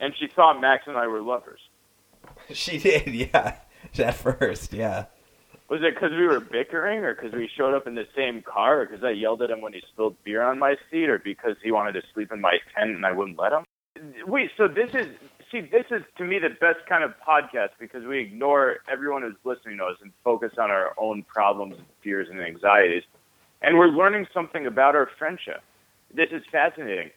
and she thought Max and I were lovers. She did, yeah. At first, yeah. Was it because we were bickering, or because we showed up in the same car, or because I yelled at him when he spilled beer on my seat, or because he wanted to sleep in my tent and I wouldn't let him? Wait, so this is see, this is to me the best kind of podcast because we ignore everyone who's listening to us and focus on our own problems, fears, and anxieties, and we're learning something about our friendship. This is fascinating.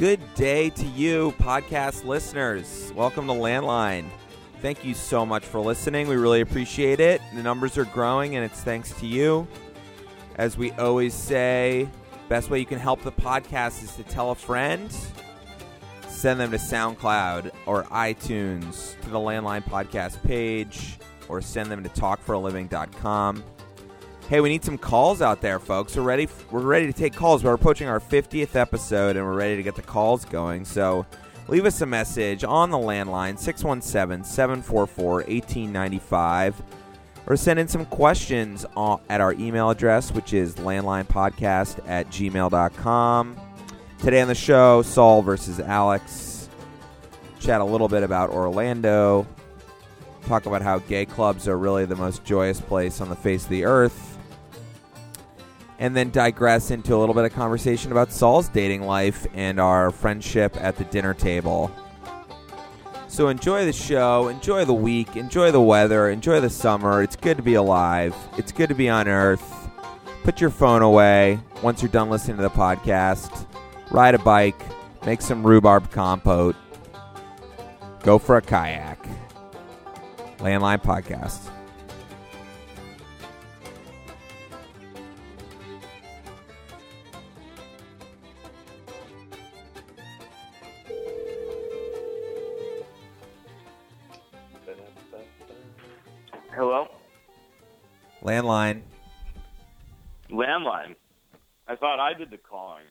Good day to you, podcast listeners. Welcome to Landline. Thank you so much for listening. We really appreciate it. The numbers are growing, and it's thanks to you. As we always say, best way you can help the podcast is to tell a friend, send them to SoundCloud or iTunes to the Landline podcast page, or send them to talkforaliving.com. Hey, we need some calls out there, folks. We're ready. We're ready to take calls. We're approaching our 50th episode, and we're ready to get the calls going. So, leave us a message on the landline 617-744-1895 or send in some questions at our email address which is landlinepodcast at gmail.com today on the show saul versus alex chat a little bit about orlando talk about how gay clubs are really the most joyous place on the face of the earth and then digress into a little bit of conversation about Saul's dating life and our friendship at the dinner table. So enjoy the show, enjoy the week, enjoy the weather, enjoy the summer. It's good to be alive. It's good to be on Earth. Put your phone away once you're done listening to the podcast. Ride a bike, make some rhubarb compote, go for a kayak. Landline Podcast. Hello? Landline. Landline. I thought I did the calling.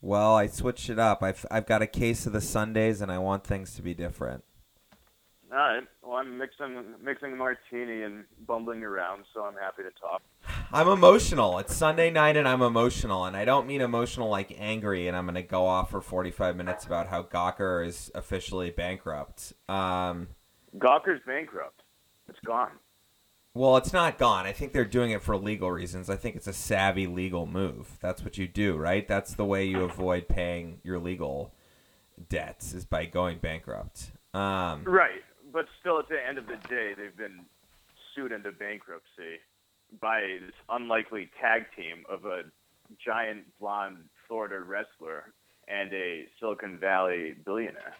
Well, I switched it up. I've, I've got a case of the Sundays, and I want things to be different. All right. Well, I'm mixing mixing martini and bumbling around, so I'm happy to talk. I'm emotional. It's Sunday night, and I'm emotional, and I don't mean emotional like angry. And I'm going to go off for 45 minutes about how Gawker is officially bankrupt. Um, Gawker's bankrupt. It's gone. Well, it's not gone. I think they're doing it for legal reasons. I think it's a savvy legal move. That's what you do, right? That's the way you avoid paying your legal debts is by going bankrupt. Um, right, but still, at the end of the day, they've been sued into bankruptcy by this unlikely tag team of a giant blonde Florida wrestler and a Silicon Valley billionaire.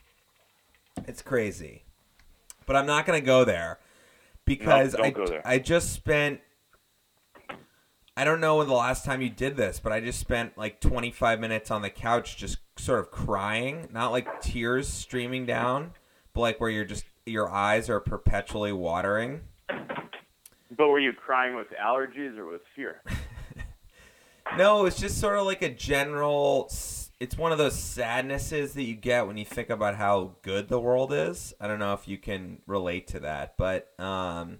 It's crazy, but I'm not going to go there because no, I. I just spent I don't know when the last time you did this, but I just spent like 25 minutes on the couch just sort of crying, not like tears streaming down, but like where you're just your eyes are perpetually watering. But were you crying with allergies or with fear? no, it's just sort of like a general it's one of those sadnesses that you get when you think about how good the world is. I don't know if you can relate to that, but um,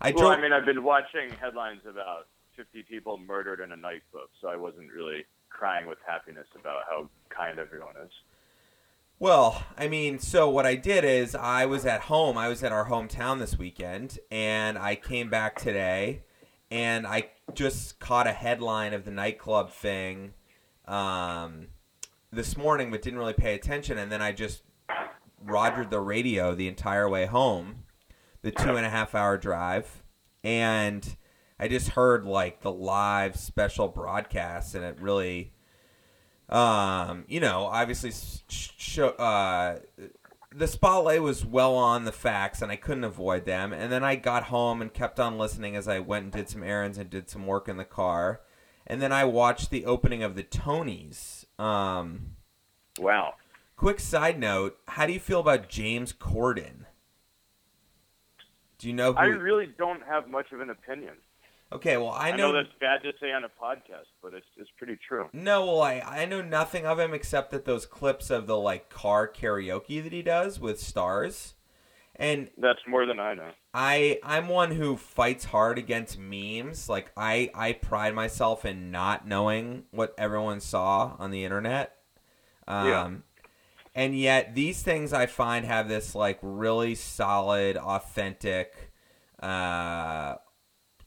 I well. I mean, I've been watching headlines about 50 people murdered in a nightclub, so I wasn't really crying with happiness about how kind everyone is. Well, I mean, so what I did is I was at home. I was at our hometown this weekend, and I came back today, and I just caught a headline of the nightclub thing. Um, this morning, but didn't really pay attention. And then I just rogered the radio the entire way home, the two and a half hour drive, and I just heard like the live special broadcast, and it really, um, you know, obviously, show, uh, the spotlight was well on the facts, and I couldn't avoid them. And then I got home and kept on listening as I went and did some errands and did some work in the car. And then I watched the opening of the Tonys um, wow. Quick side note: How do you feel about James Corden? Do you know? Who I really don't have much of an opinion. Okay, well I I know, know that's bad to say on a podcast, but it's it's pretty true. no, well I I know nothing of him except that those clips of the like car karaoke that he does with stars, and That's more than I know. I I'm one who fights hard against memes. Like I I pride myself in not knowing what everyone saw on the internet. Um Yeah. and yet these things I find have this like really solid authentic uh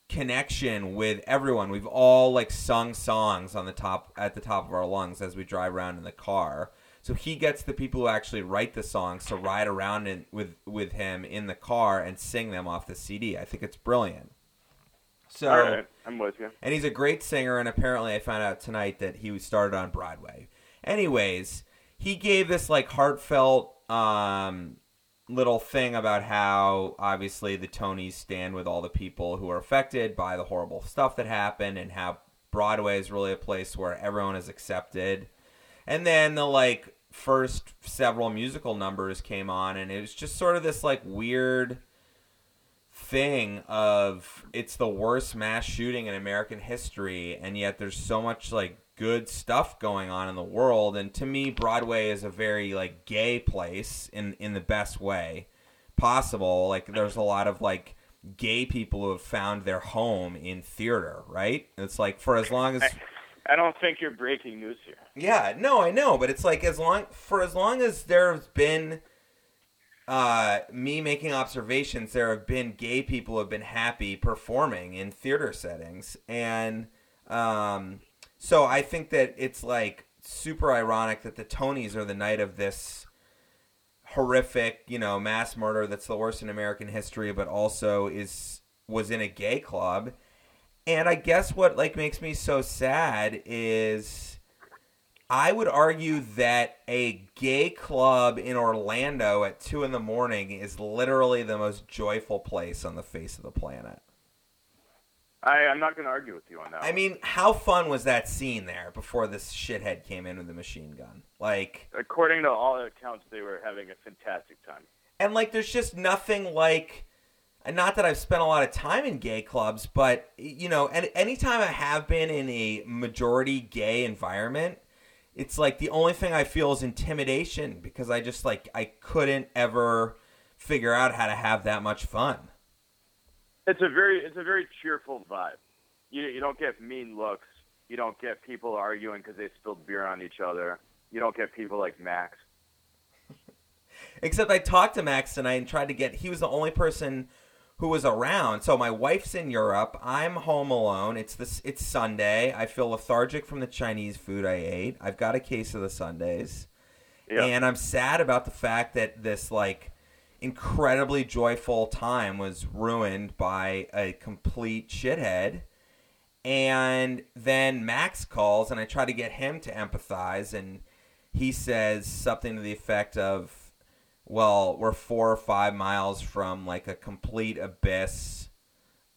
connection with everyone. We've all like sung songs on the top at the top of our lungs as we drive around in the car. So he gets the people who actually write the songs to ride around in, with with him in the car and sing them off the CD. I think it's brilliant. So All right, I'm with you. and he's a great singer and apparently i found out tonight that he started on broadway anyways he gave this like heartfelt um little thing about how obviously the tonys stand with all the people who are affected by the horrible stuff that happened and how broadway is really a place where everyone is accepted and then the like first several musical numbers came on and it was just sort of this like weird thing of it's the worst mass shooting in American history, and yet there's so much like good stuff going on in the world. And to me, Broadway is a very like gay place in in the best way possible. Like there's a lot of like gay people who have found their home in theater, right? It's like for as long as I don't think you're breaking news here. yeah, no, I know, but it's like as long for as long as there's been uh, me making observations, there have been gay people who have been happy performing in theater settings, and um, so I think that it's like super ironic that the Tonys are the night of this horrific, you know, mass murder that's the worst in American history, but also is was in a gay club. And I guess what like makes me so sad is I would argue that a gay club in Orlando at two in the morning is literally the most joyful place on the face of the planet. I, I'm not going to argue with you on that. I one. mean, how fun was that scene there before this shithead came in with the machine gun? Like, according to all accounts, they were having a fantastic time. and like, there's just nothing like. And not that I've spent a lot of time in gay clubs, but you know, and anytime I have been in a majority gay environment, it's like the only thing I feel is intimidation because I just like I couldn't ever figure out how to have that much fun. It's a very it's a very cheerful vibe. You you don't get mean looks. You don't get people arguing because they spilled beer on each other. You don't get people like Max. Except I talked to Max tonight and tried to get. He was the only person who was around. So my wife's in Europe. I'm home alone. It's this. It's Sunday. I feel lethargic from the Chinese food I ate. I've got a case of the Sundays, Yeah. and I'm sad about the fact that this like incredibly joyful time was ruined by a complete shithead. And then Max calls, and I try to get him to empathize, and he says something to the effect of, well, we're four or five miles from like a complete abyss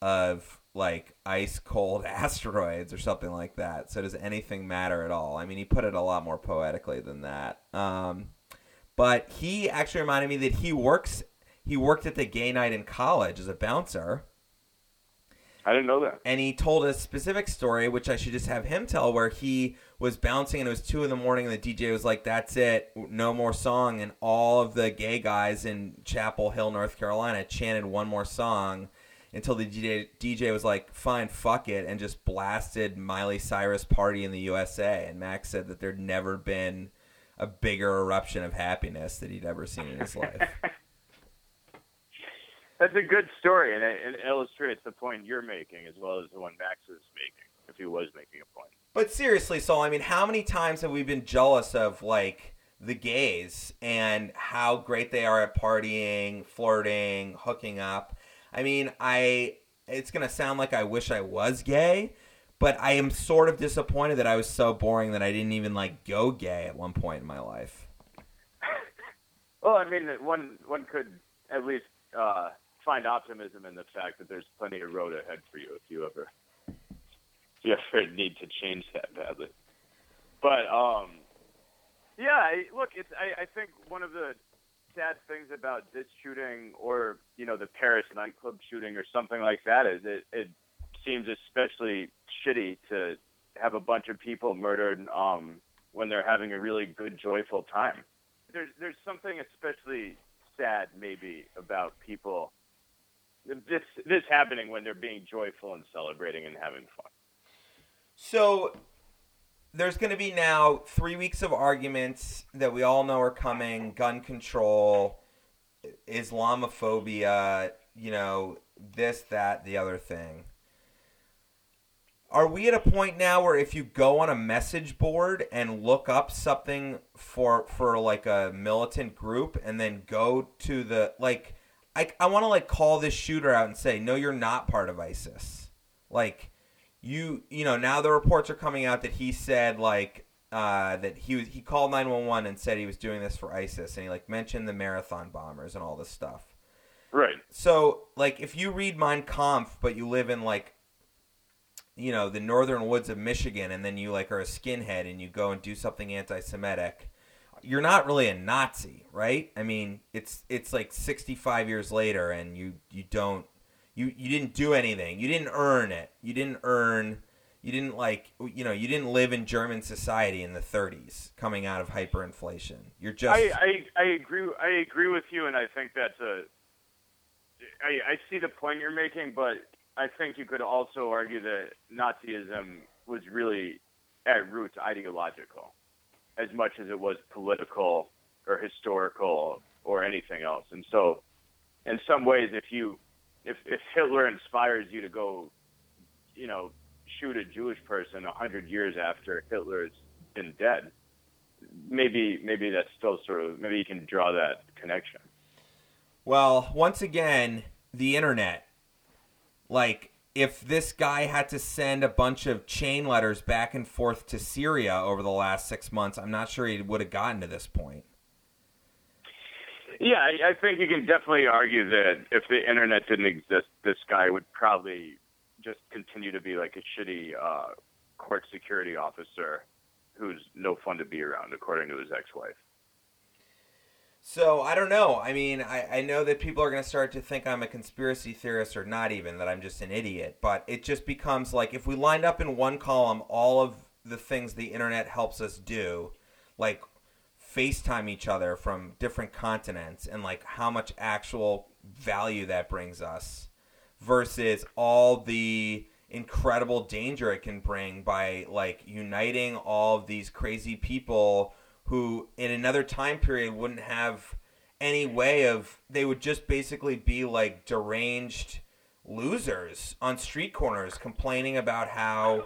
of like ice cold asteroids or something like that. So does anything matter at all? I mean, he put it a lot more poetically than that. Um, but he actually reminded me that he works. He worked at the gay night in college as a bouncer I didn't know that. and he told a specific story, which I should just have him tell, where he was bouncing and it was two in the morning, and the DJ was like, "That's it, no more song," and all of the gay guys in Chapel Hill, North Carolina, chanted one more song until the DJ, DJ was like, "Fine, fuck it," and just blasted Miley Cyrus "Party in the USA." And Max said that there'd never been a bigger eruption of happiness that he'd ever seen in his life. That's a good story, and it, it illustrates the point you're making as well as the one Max is making, if he was making a point. But seriously, Saul, I mean, how many times have we been jealous of like the gays and how great they are at partying, flirting, hooking up? I mean, I it's going to sound like I wish I was gay, but I am sort of disappointed that I was so boring that I didn't even like go gay at one point in my life. Well, I mean, one one could at least uh, find optimism in the fact that there's plenty of road ahead for you if you ever if you ever need to change that badly. But um, yeah, I, look, it's I, I think one of the sad things about this shooting or you know the Paris nightclub shooting or something like that is it it seems especially shitty to have a bunch of people murdered um, when they're having a really good, joyful time. There's there's something especially sad maybe about people this this happening when they're being joyful and celebrating and having fun. So there's going to be now three weeks of arguments that we all know are coming: gun control, Islamophobia, you know, this, that, the other thing. Are we at a point now where if you go on a message board and look up something for for like a militant group and then go to the like I I want to like call this shooter out and say no you're not part of ISIS. Like you you know now the reports are coming out that he said like uh, that he was he called 911 and said he was doing this for ISIS and he like mentioned the marathon bombers and all this stuff. Right. So like if you read Mein Kampf but you live in like you know the northern woods of Michigan and then you like are a skinhead and you go and do something anti-Semitic, you're not really a Nazi, right? I mean, it's it's like 65 years later and you you don't you you didn't do anything. You didn't earn it. You didn't earn you didn't like you know you didn't live in German society in the 30s coming out of hyperinflation. You're just I, I, I agree I agree with you and I think that's a I, I see the point you're making, but I think you could also argue that Nazism was really at roots ideological, as much as it was political or historical or anything else. And so, in some ways, if you if if Hitler inspires you to go, you know, shoot a Jewish person a hundred years after Hitler's been dead, maybe maybe that's still sort of maybe you can draw that connection. Well, once again, the internet like if this guy had to send a bunch of chain letters back and forth to Syria over the last six months, I'm not sure he would have gotten to this point. Yeah, I, think you can definitely argue that if the internet didn't exist, this guy would probably just continue to be like a shitty uh, court security officer who's no fun to be around, according to his ex-wife. So I don't know. I mean, I, I know that people are going to start to think I'm a conspiracy theorist or not even, that I'm just an idiot. But it just becomes like if we lined up in one column all of the things the internet helps us do, like FaceTime each other from different continents and like how much actual value that brings us versus all the incredible danger it can bring by like uniting all of these crazy people who in another time period wouldn't have any way of they would just basically be like deranged losers on street corners complaining about how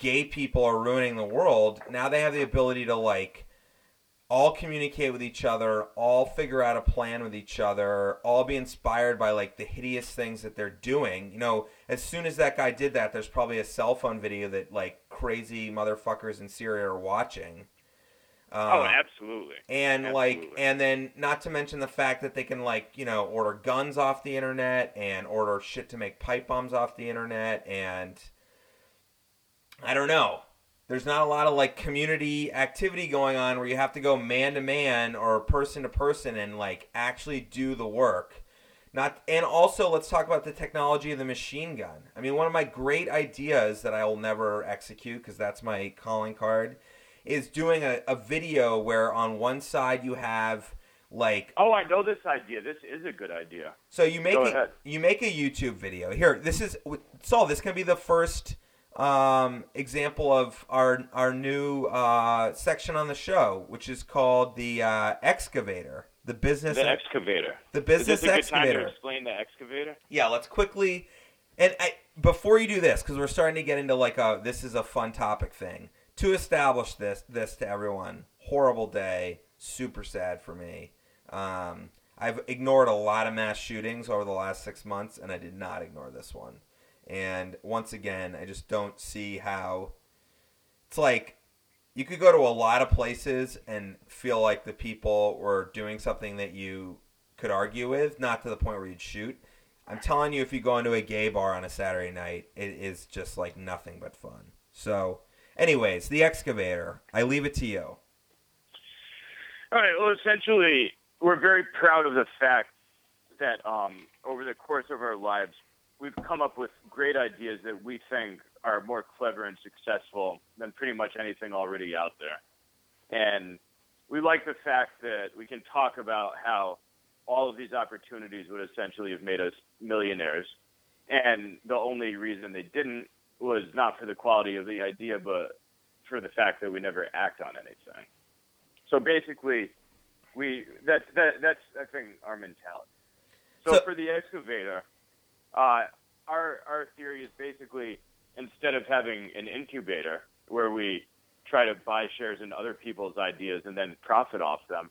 gay people are ruining the world. Now they have the ability to like all communicate with each other all figure out a plan with each other all be inspired by like the hideous things that they're doing. You know as soon as that guy did that there's probably a cell phone video that like crazy motherfuckers in syria are watching uh, oh, absolutely. And absolutely. like, and then not to mention the fact that they can like, you know, order guns off the internet and order shit to make pipe bombs off the internet, and I don't know. There's not a lot of like community activity going on where you have to go man to man or person to person and like actually do the work. Not and also let's talk about the technology of the machine gun. I mean, one of my great ideas that I will never execute because that's my calling card is doing a, a video where on one side you have like oh i know this idea. This is a good idea. So you make a, you make a youtube video. Here this is saul this can be the first um, example of our our new uh, section on the show which is called the uh, excavator the business the excavator. the business is this a excavator good time to explain the excavator? Yeah let's quickly and I, before you do this because we're starting to get into like a this is a fun topic thing to establish this this to everyone. Horrible day, super sad for me. Um, I've ignored a lot of mass shootings over the last six months, and I did not ignore this one. And once again, I just don't see how it's like you could go to a lot of places and feel like the people were doing something that you could argue with, not to the point where you'd shoot. I'm telling you, if you go into a gay bar on a Saturday night, it is just like nothing but fun. So Anyways, the excavator. I leave it to you. All right. Well, essentially, we're very proud of the fact that um, over the course of our lives, we've come up with great ideas that we think are more clever and successful than pretty much anything already out there. And we like the fact that we can talk about how all of these opportunities would essentially have made us millionaires. And the only reason they didn't was not for the quality of the idea, but for the fact that we never act on anything. So basically, we that's that, that's I think our mentality. So, So- for the excavator, uh, our our theory is basically instead of having an incubator where we try to buy shares in other people's ideas and then profit off them,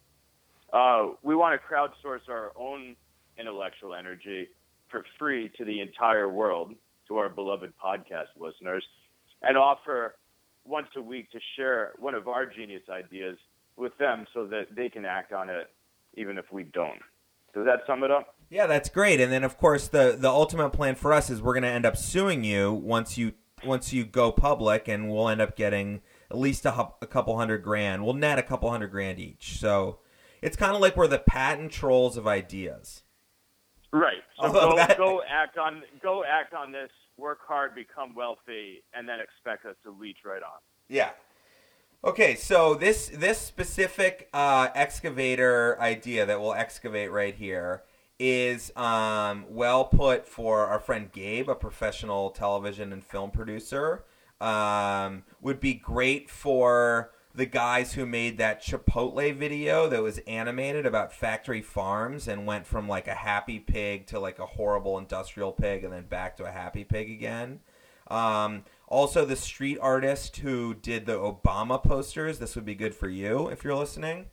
uh, we want to crowdsource our own intellectual energy for free to the entire world, to our beloved podcast listeners, and offer once a week to share one of our genius ideas with them so that they can act on it even if we don't. Does that sum it up? Yeah, that's great. And then of course the the ultimate plan for us is we're going to end up suing you once you once you go public, and we'll end up getting at least a, a couple hundred grand. We'll net a couple hundred grand each. So it's kind of like we're the patent trolls of ideas. Right. So Although go, that- go act on go act on this, work hard, become wealthy, and then expect us to leech right on. Yeah. Okay, so this this specific uh, excavator idea that we'll excavate right here is um, well put for our friend Gabe, a professional television and film producer. Um, would be great for the guys who made that Chipotle video that was animated about factory farms and went from like a happy pig to like a horrible industrial pig and then back to a happy pig again. Um, also, the street artist who did the Obama posters. This would be good for you if you're listening.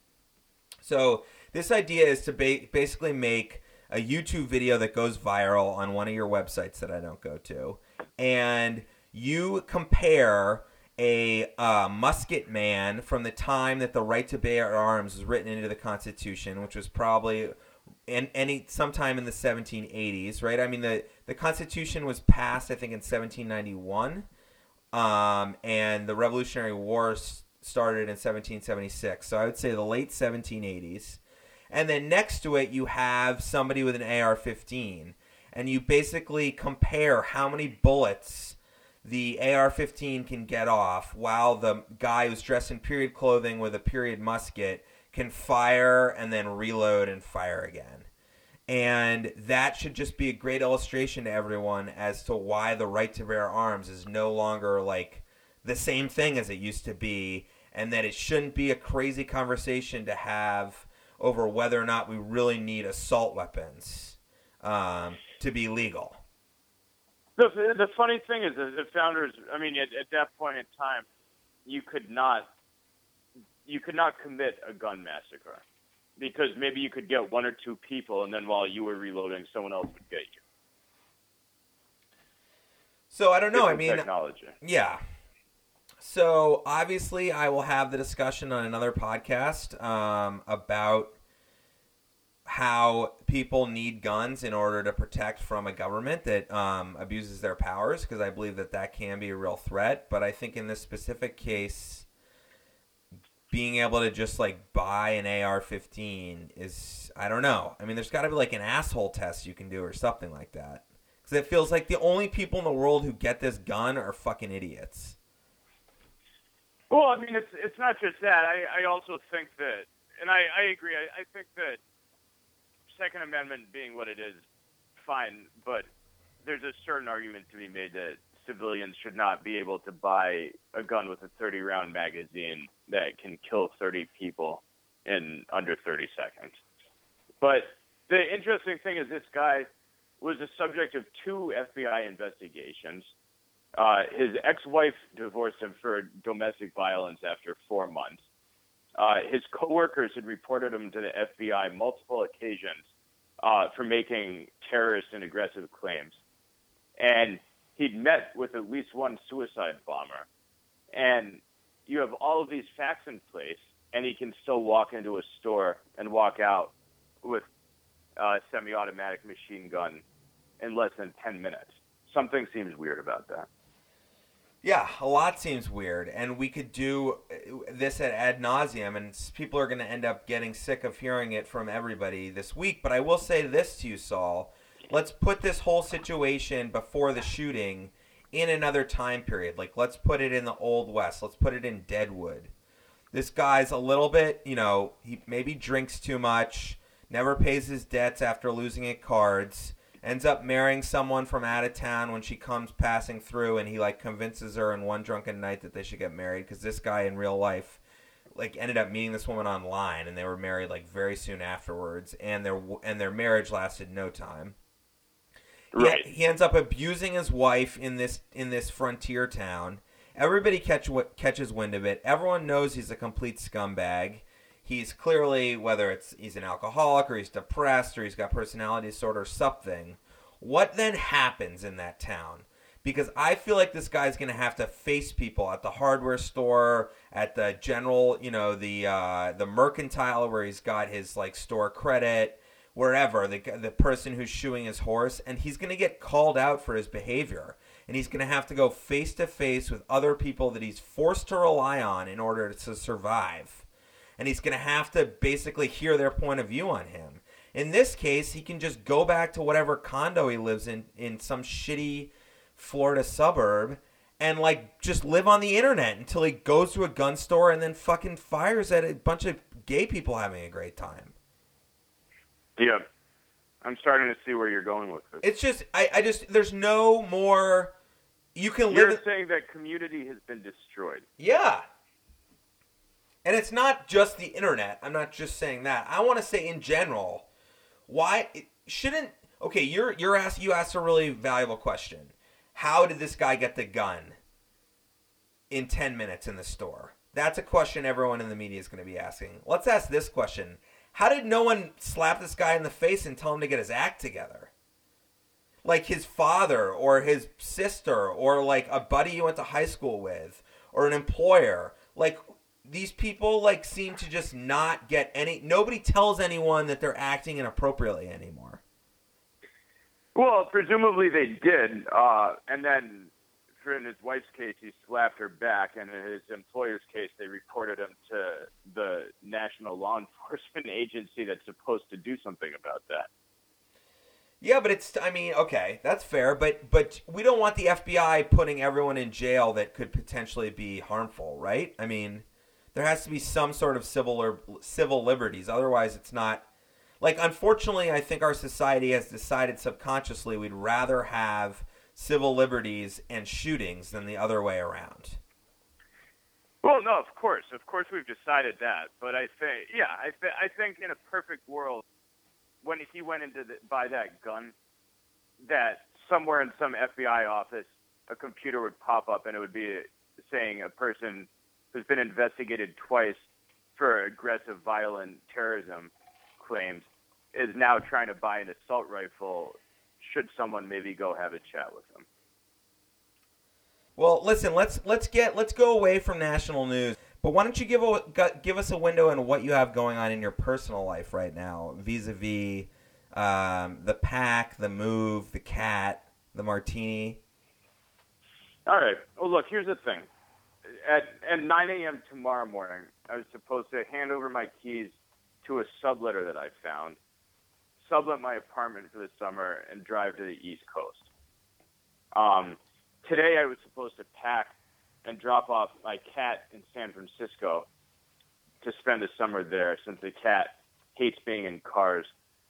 So, this idea is to ba- basically make a YouTube video that goes viral on one of your websites that I don't go to, and you compare a uh, musket man from the time that the right to bear arms was written into the Constitution, which was probably in any sometime in the 1780s, right? I mean the the Constitution was passed, I think, in 1791, um, and the Revolutionary War s- started in 1776. So I would say the late 1780s. And then next to it, you have somebody with an AR-15, and you basically compare how many bullets the AR-15 can get off, while the guy who's dressed in period clothing with a period musket can fire and then reload and fire again. And that should just be a great illustration to everyone as to why the right to bear arms is no longer like the same thing as it used to be, and that it shouldn't be a crazy conversation to have over whether or not we really need assault weapons um, to be legal. The the funny thing is the founders. I mean, at, at that point in time, you could not you could not commit a gun massacre because maybe you could get one or two people, and then while you were reloading, someone else would get you. So I don't know. I mean, technology. Yeah. So obviously, I will have the discussion on another podcast um, about how people need guns in order to protect from a government that um, abuses their powers, because I believe that that can be a real threat. But I think in this specific case, being able to just like buy an AR-15 is I don't know. I mean, there's got to be like an asshole test you can do or something like that. Because it feels like the only people in the world who get this gun are fucking idiots. Well, I mean, it's it's not just that. I, I also think that, and I, I agree. I, I think that Second Amendment being what it is, fine. But there's a certain argument to be made that civilians should not be able to buy a gun with a 30 round magazine that can kill 30 people in under 30 seconds. But the interesting thing is, this guy was the subject of two FBI investigations. Uh, his ex-wife divorced him for domestic violence after four months. Uh, his coworkers had reported him to the FBI multiple occasions uh, for making terrorist and aggressive claims, and he'd met with at least one suicide bomber. And you have all of these facts in place, and he can still walk into a store and walk out with a semi-automatic machine gun in less than 10 minutes. Something seems weird about that. Yeah, a lot seems weird, and we could do uh, this at ad nauseum, and people are going to end up getting sick of hearing it from everybody this week. But I will say this to you, Saul: let's put this whole situation before the shooting in another time period. Like let's put it in the old west. Let's put it in Deadwood. This guy's a little bit, you know, he maybe drinks too much, never pays his debts after losing at cards, ends up marrying someone from out of town when she comes passing through and he like convinces her in one drunken night that they should get married cuz this guy in real life like ended up meeting this woman online and they were married like very soon afterwards and their and their marriage lasted no time. Right. He, he ends up abusing his wife in this in this frontier town. Everybody catch what catches wind of it. Everyone knows he's a complete scumbag. He's clearly whether it's he's an alcoholic or he's depressed or he's got personality disorder or something. What then happens in that town? Because I feel like this guy's going to have to face people at the hardware store, at the general, you know, the uh, the mercantile where he's got his like store credit, wherever the the person who's shoeing his horse, and he's going to get called out for his behavior, and he's going to have to go face to face with other people that he's forced to rely on in order to survive, and he's going to have to basically hear their point of view on him. In this case, he can just go back to whatever condo he lives in in some shitty Florida suburb and like just live on the internet until he goes to a gun store and then fucking fires at a bunch of gay people having a great time. Yeah. I'm starting to see where you're going with this. It's just I, I just there's no more you can You're live saying that community has been destroyed. Yeah. And it's not just the internet. I'm not just saying that. I want to say in general, why it shouldn't okay, you're you're asked you asked a really valuable question. How did this guy get the gun in 10 minutes in the store? That's a question everyone in the media is going to be asking. Let's ask this question. How did no one slap this guy in the face and tell him to get his act together? Like his father or his sister or like a buddy you went to high school with or an employer. Like these people like seem to just not get any nobody tells anyone that they're acting inappropriately anymore. Well, presumably they did, uh, and then in his wife's case, he slapped her back, and in his employer's case, they reported him to the national law enforcement agency that's supposed to do something about that. Yeah, but it's I mean, okay, that's fair, but but we don't want the FBI putting everyone in jail that could potentially be harmful, right? I mean, there has to be some sort of civil or civil liberties. Otherwise, it's not like unfortunately, I think our society has decided subconsciously we'd rather have civil liberties and shootings than the other way around. Well, no, of course, of course, we've decided that. But I think, yeah, I, th- I think in a perfect world, when he went into the, that gun, that somewhere in some FBI office, a computer would pop up and it would be saying a person who's been investigated twice for aggressive, violent terrorism claims is now trying to buy an assault rifle. Should someone maybe go have a chat with him? Well, listen, let's let's get let's go away from national news. But why don't you give a give us a window into what you have going on in your personal life right now, vis-a-vis um, the pack, the move, the cat, the martini. All right. Well, look. Here's the thing. At at 9 a.m. tomorrow morning, I was supposed to hand over my keys to a subletter that I found, sublet my apartment for the summer, and drive to the East Coast. Um, today I was supposed to pack and drop off my cat in San Francisco to spend the summer there since the cat hates being in cars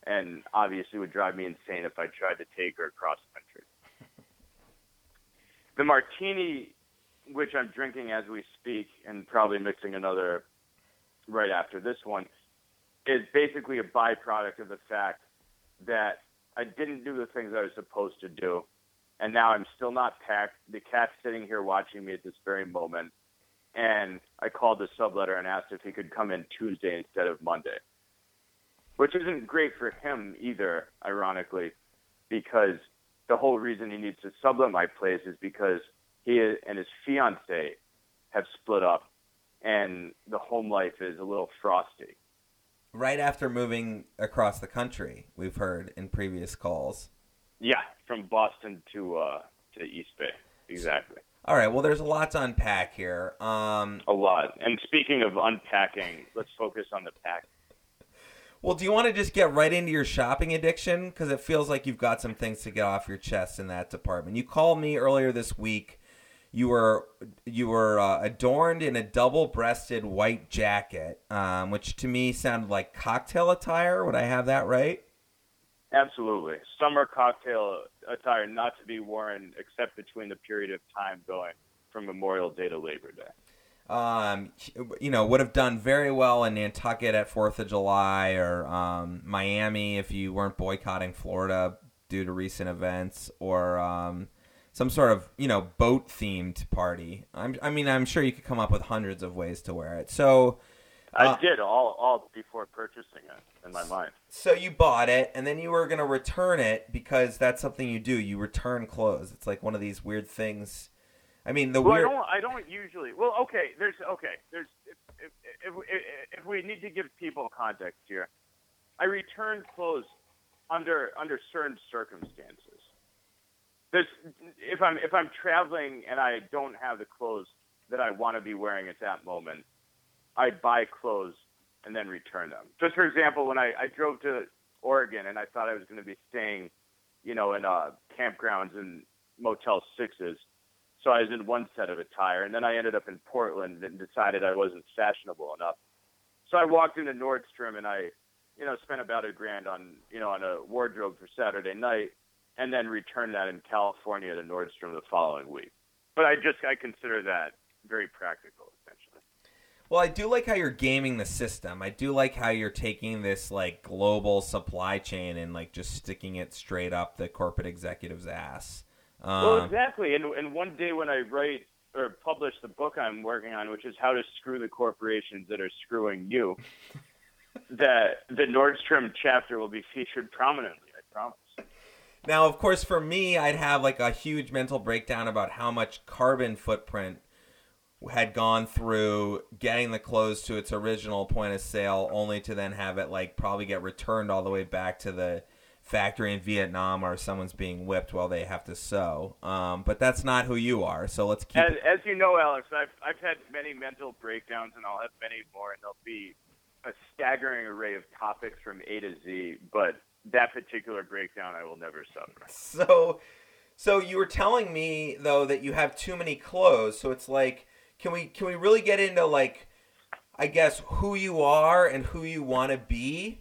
and obviously would drive me insane if I tried to take her across country. The martini, which I'm drinking as we speak and probably mixing another right after this one, is basically a byproduct of the fact that I didn't do the things I was supposed to do, and now I'm still not packed. The cat's sitting here watching me at this very moment, and I called the subletter and asked if he could come in Tuesday instead of Monday, which isn't great for him either, ironically, because the whole reason he needs to sublet my place is because he and his fiance have split up, and the home life is a little frosty right after moving across the country. We've heard in previous calls. Yeah, from Boston to uh, to East Bay, exactly. All right. Well, there's a lot to unpack here. Um, a lot. And speaking of unpacking, let's focus on the pack. Well, do you want to just get right into your shopping addiction? Because it feels like you've got some things to get off your chest in that department. You called me earlier this week. You were you were uh, adorned in a double-breasted white jacket, um, which to me sounded like cocktail attire. Would I have that right? Absolutely, summer cocktail attire, not to be worn except between the period of time going from Memorial Day to Labor Day um, you know, would have done very well in Nantucket at Fourth of July or um, Miami if you weren't boycotting Florida due to recent events or um, some sort of you know boat themed party. I'm, I mean, I'm sure you could come up with hundreds of ways to wear it. So. Uh, I did all all before purchasing it in my mind. So you bought it, and then you were going to return it because that's something you do. You return clothes. It's like one of these weird things I mean, the well, weird. I don't. I don't usually. Well, okay. There's okay. There's if if, if, if we need to give people context here, I return clothes under under certain circumstances. There's if I'm if I'm traveling and I don't have the clothes that I want to be wearing at that moment, I buy clothes and then return them. Just for example, when I, I drove to Oregon and I thought I was going to be staying, you know, in uh, campgrounds and Motel Sixes so I was in one set of attire, and then I ended up in Portland and decided I wasn't fashionable enough. So I walked into Nordstrom and I, you know, spent about a grand on, you know, on a wardrobe for Saturday night, and then return that in California to Nordstrom the following week. But I just I consider that very practical, essentially. Well, I do like how you're gaming the system. I do like how you're taking this like global supply chain and like just sticking it straight up the corporate executive's ass. Um, well, exactly. And, and one day when I write or publish the book I'm working on, which is how to screw the corporations that are screwing you, that the Nordstrom chapter will be featured prominently. I promise. Now, of course, for me, I'd have like a huge mental breakdown about how much carbon footprint had gone through getting the clothes to its original point of sale, only to then have it like probably get returned all the way back to the factory in Vietnam or someone's being whipped while they have to sew. Um, but that's not who you are. So let's keep. As, as you know, Alex, I've I've had many mental breakdowns, and I'll have many more, and there'll be a staggering array of topics from A to Z. But that particular breakdown, I will never suffer. So, so you were telling me though that you have too many clothes. So it's like, can we can we really get into like, I guess who you are and who you want to be?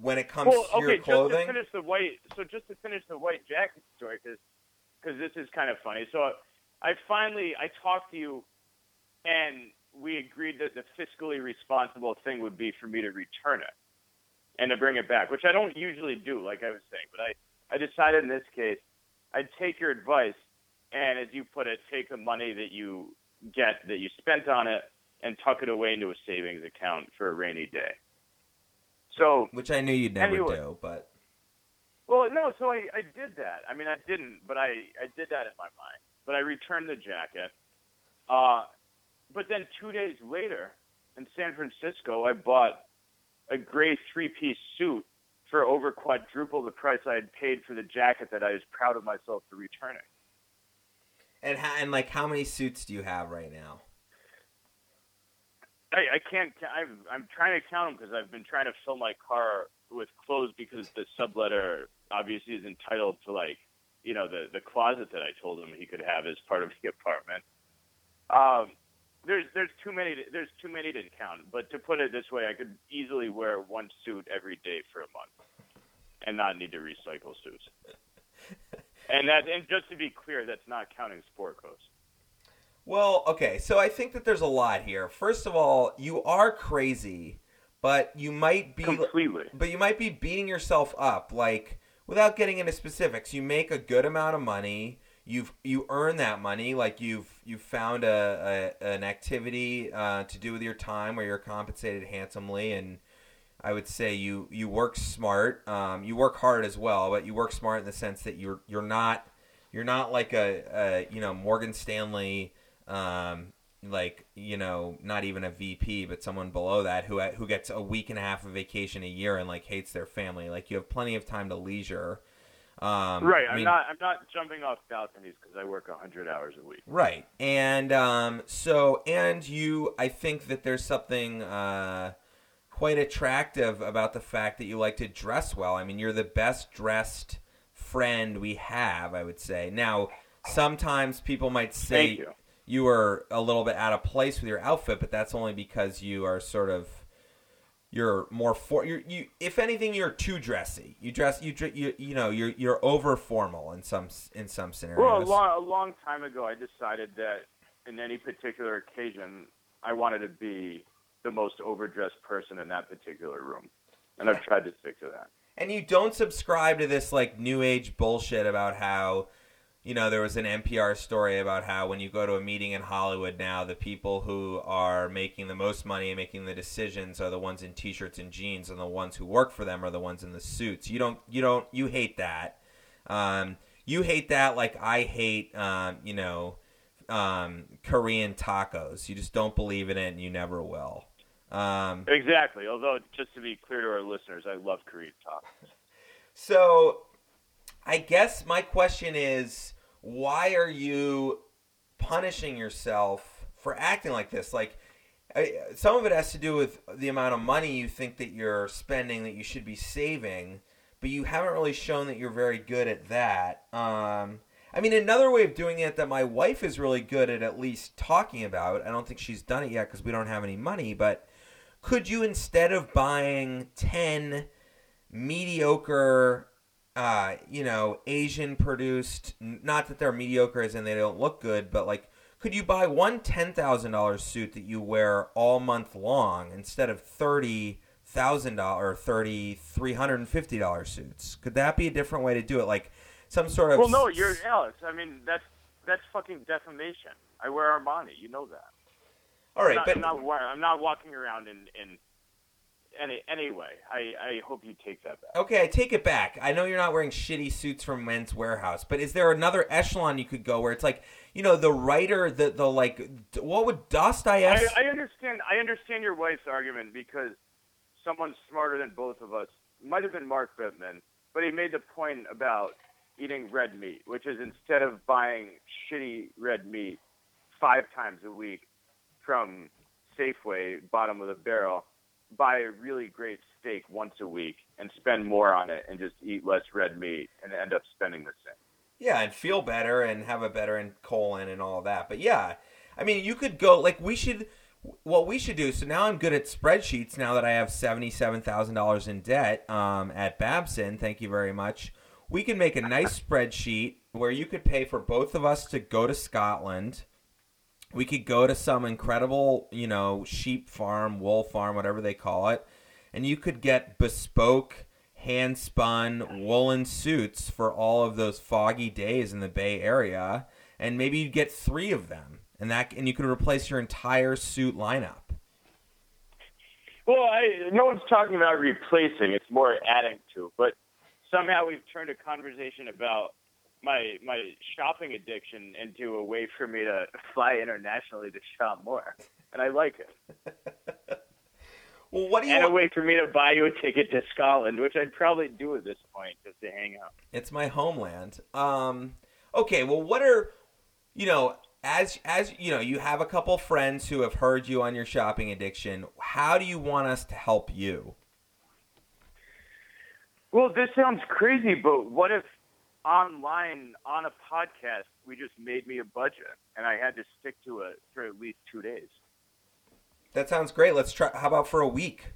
when it comes well, to okay, your clothing. just to finish the white, so just to finish the white jacket story, because because this is kind of funny. So I finally I talked to you, and we agreed that the fiscally responsible thing would be for me to return it and to bring it back, which I don't usually do, like I was saying. But I I decided in this case I'd take your advice, and as you put it, take the money that you get that you spent on it and tuck it away into a savings account for a rainy day. So, which I knew you'd never anyway, do, but well, no. So I, I did that. I mean, I didn't, but I, I did that in my mind. But I returned the jacket. Uh, but then two days later, in San Francisco, I bought a gray three-piece suit for over quadruple the price I had paid for the jacket that I was proud of myself for returning. And and like, how many suits do you have right now? I, I can't. I'm I'm trying to count them because I've been trying to fill my car with clothes because the subletter obviously is entitled to like you know the the closet that I told him he could have as part of the apartment. Um, there's there's too many to, there's too many to count. But to put it this way, I could easily wear one suit every day for a month and not need to recycle suits. and that and just to be clear, that's not counting sport coats. Well, okay, so I think that there's a lot here. First of all, you are crazy, but you might be completely. But you might be beating yourself up, like without getting into specifics. You make a good amount of money. You've you earn that money, like you've you've found a, a an activity uh, to do with your time where you're compensated handsomely, and I would say you you work smart. Um, you work hard as well, but you work smart in the sense that you're you're not you're not like a, a you know Morgan Stanley um, like you know not even a VP but someone below that who who gets a week and a half of vacation a year and like hates their family like you have plenty of time to leisure um, right I'm mean, not I'm not jumping off balconies because I work 100 hours a week right and um, so and you I think that there's something uh, quite attractive about the fact that you like to dress well. I mean, you're the best dressed friend we have, I would say. Now, sometimes people might say you. you are a little bit out of place with your outfit, but that's only because you are sort of you're more for you you if anything you're too dressy. You dress you you you know, you're you're over formal in some in some scenarios. Well, a long, a long time ago, I decided that in any particular occasion, I wanted to be the most overdressed person in that particular room, and I've tried to stick to that. And you don't subscribe to this like new age bullshit about how you know there was an NPR story about how when you go to a meeting in Hollywood now the people who are making the most money and making the decisions are the ones in t-shirts and jeans and the ones who work for them are the ones in the suits. You don't you don't you hate that. Um, you hate that like I hate um, you know um, Korean tacos. You just don't believe in it and you never will. Um, Exactly. Although, just to be clear to our listeners, I love Korean tacos. So, I guess my question is, why are you punishing yourself for acting like this? Like, some of it has to do with the amount of money you think that you're spending that you should be saving, but you haven't really shown that you're very good at that. Um, I mean, another way of doing it that my wife is really good at at least talking about. I don't think she's done it yet because we don't have any money, but could you instead of buying 10 mediocre uh, you know, Asian produced. Not that they're mediocre as in they don't look good, but like, could you buy one ten thousand dollars suit that you wear all month long instead of thirty thousand dollar or thirty three hundred and fifty dollars suits? Could that be a different way to do it? Like some sort of. Well, no, you're Alex. I mean, that's that's fucking defamation. I wear Armani. You know that. all right, I'm not, but I'm not, I'm not walking around in in any anyway. I I hope you take that back. Okay, I take it back. I know you're not wearing shitty suits from Men's Wearhouse, but is there another echelon you could go where it's like, you know, the writer, the the like, what would Dostoevsky? I, I understand. I understand your wife's argument because someone smarter than both of us might have been Mark Bittman, but he made the point about eating red meat, which is instead of buying shitty red meat five times a week from Safeway, bottom of the barrel, buy a really great steak once a week and spend more on it and just eat less red meat and end up spending the same. Yeah, and feel better and have a better colon and all that. But yeah, I mean, you could go like we should. What we should do. So now I'm good at spreadsheets. Now that I have seventy-seven thousand dollars in debt um, at Babson, thank you very much. We can make a nice spreadsheet where you could pay for both of us to go to Scotland. We could go to some incredible, you know, sheep farm, wool farm, whatever they call it, and you could get bespoke hand spun woolen suits for all of those foggy days in the Bay Area, and maybe you'd get three of them, and that and you could replace your entire suit lineup. Well, I, no one's talking about replacing. It's more adding to. But somehow we've turned a conversation about my my shopping addiction into a way for me to fly internationally to shop more, and I like it. Well, what do you? And a way for me to buy you a ticket to Scotland, which I'd probably do at this point just to hang out. It's my homeland. Um, okay, well, what are you know? As as you know, you have a couple friends who have heard you on your shopping addiction. How do you want us to help you? Well, this sounds crazy, but what if online on a podcast we just made me a budget and I had to stick to it for at least two days? That sounds great. Let's try. How about for a week?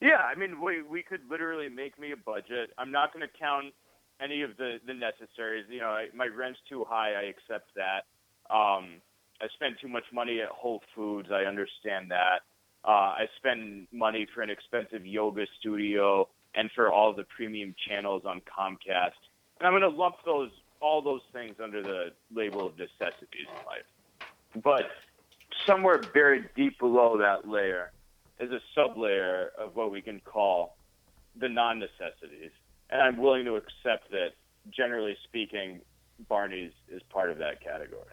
Yeah, I mean, we we could literally make me a budget. I'm not going to count any of the the necessaries. You know, I, my rent's too high. I accept that. Um, I spend too much money at Whole Foods. I understand that. Uh, I spend money for an expensive yoga studio and for all the premium channels on Comcast. And I'm going to lump those all those things under the label of necessities in life. But somewhere buried deep below that layer is a sublayer of what we can call the non necessities. And I'm willing to accept that, generally speaking, Barney's is part of that category.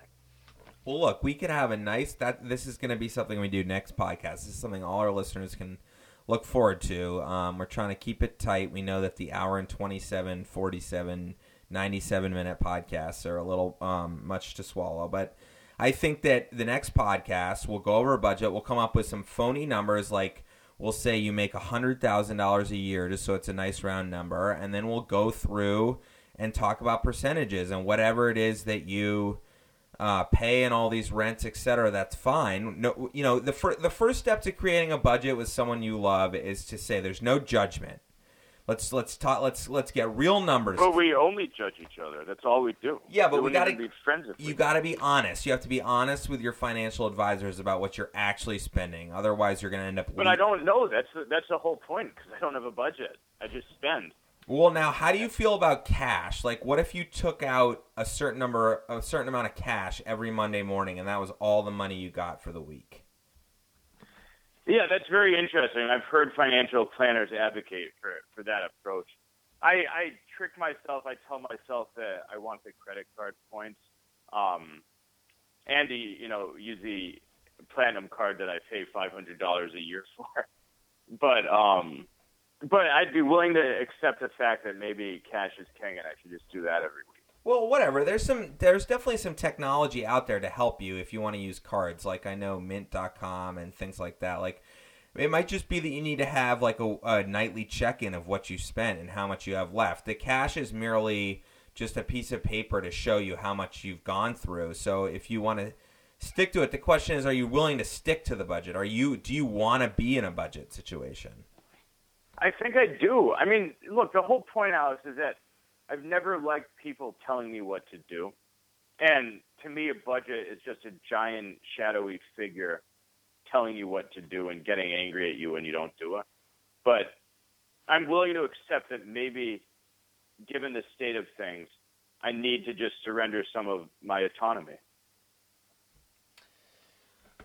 Well, look, we could have a nice that this is going to be something we do next podcast. This is something all our listeners can look forward to. Um, we're trying to keep it tight. We know that the hour and 27, 47, 97 minute podcasts are a little um, much to swallow, but I think that the next podcast we'll go over a budget. We'll come up with some phony numbers like we'll say you make $100,000 a year just so it's a nice round number and then we'll go through and talk about percentages and whatever it is that you uh, pay and all these rents, etc. That's fine. No, you know the fir- the first step to creating a budget with someone you love is to say there's no judgment. Let's let's talk. Let's let's get real numbers. But we only judge each other. That's all we do. Yeah, but we, we gotta be friends. You got to be honest. You have to be honest with your financial advisors about what you're actually spending. Otherwise, you're going to end up. But I don't know. That's the, that's the whole point because I don't have a budget. I just spend. Well, now, how do you feel about cash? Like, what if you took out a certain number, a certain amount of cash every Monday morning, and that was all the money you got for the week? Yeah, that's very interesting. I've heard financial planners advocate for for that approach. I, I trick myself. I tell myself that I want the credit card points. Um, Andy, you know, use the platinum card that I pay five hundred dollars a year for. But um, but I'd be willing to accept the fact that maybe cash is king, and I should just do that every week. Well, whatever. There's some. There's definitely some technology out there to help you if you want to use cards. Like I know Mint.com and things like that. Like it might just be that you need to have like a, a nightly check-in of what you spent and how much you have left. The cash is merely just a piece of paper to show you how much you've gone through. So if you want to stick to it, the question is: Are you willing to stick to the budget? Are you? Do you want to be in a budget situation? I think I do. I mean, look, the whole point, Alex, is that I've never liked people telling me what to do. And to me, a budget is just a giant, shadowy figure telling you what to do and getting angry at you when you don't do it. But I'm willing to accept that maybe, given the state of things, I need to just surrender some of my autonomy.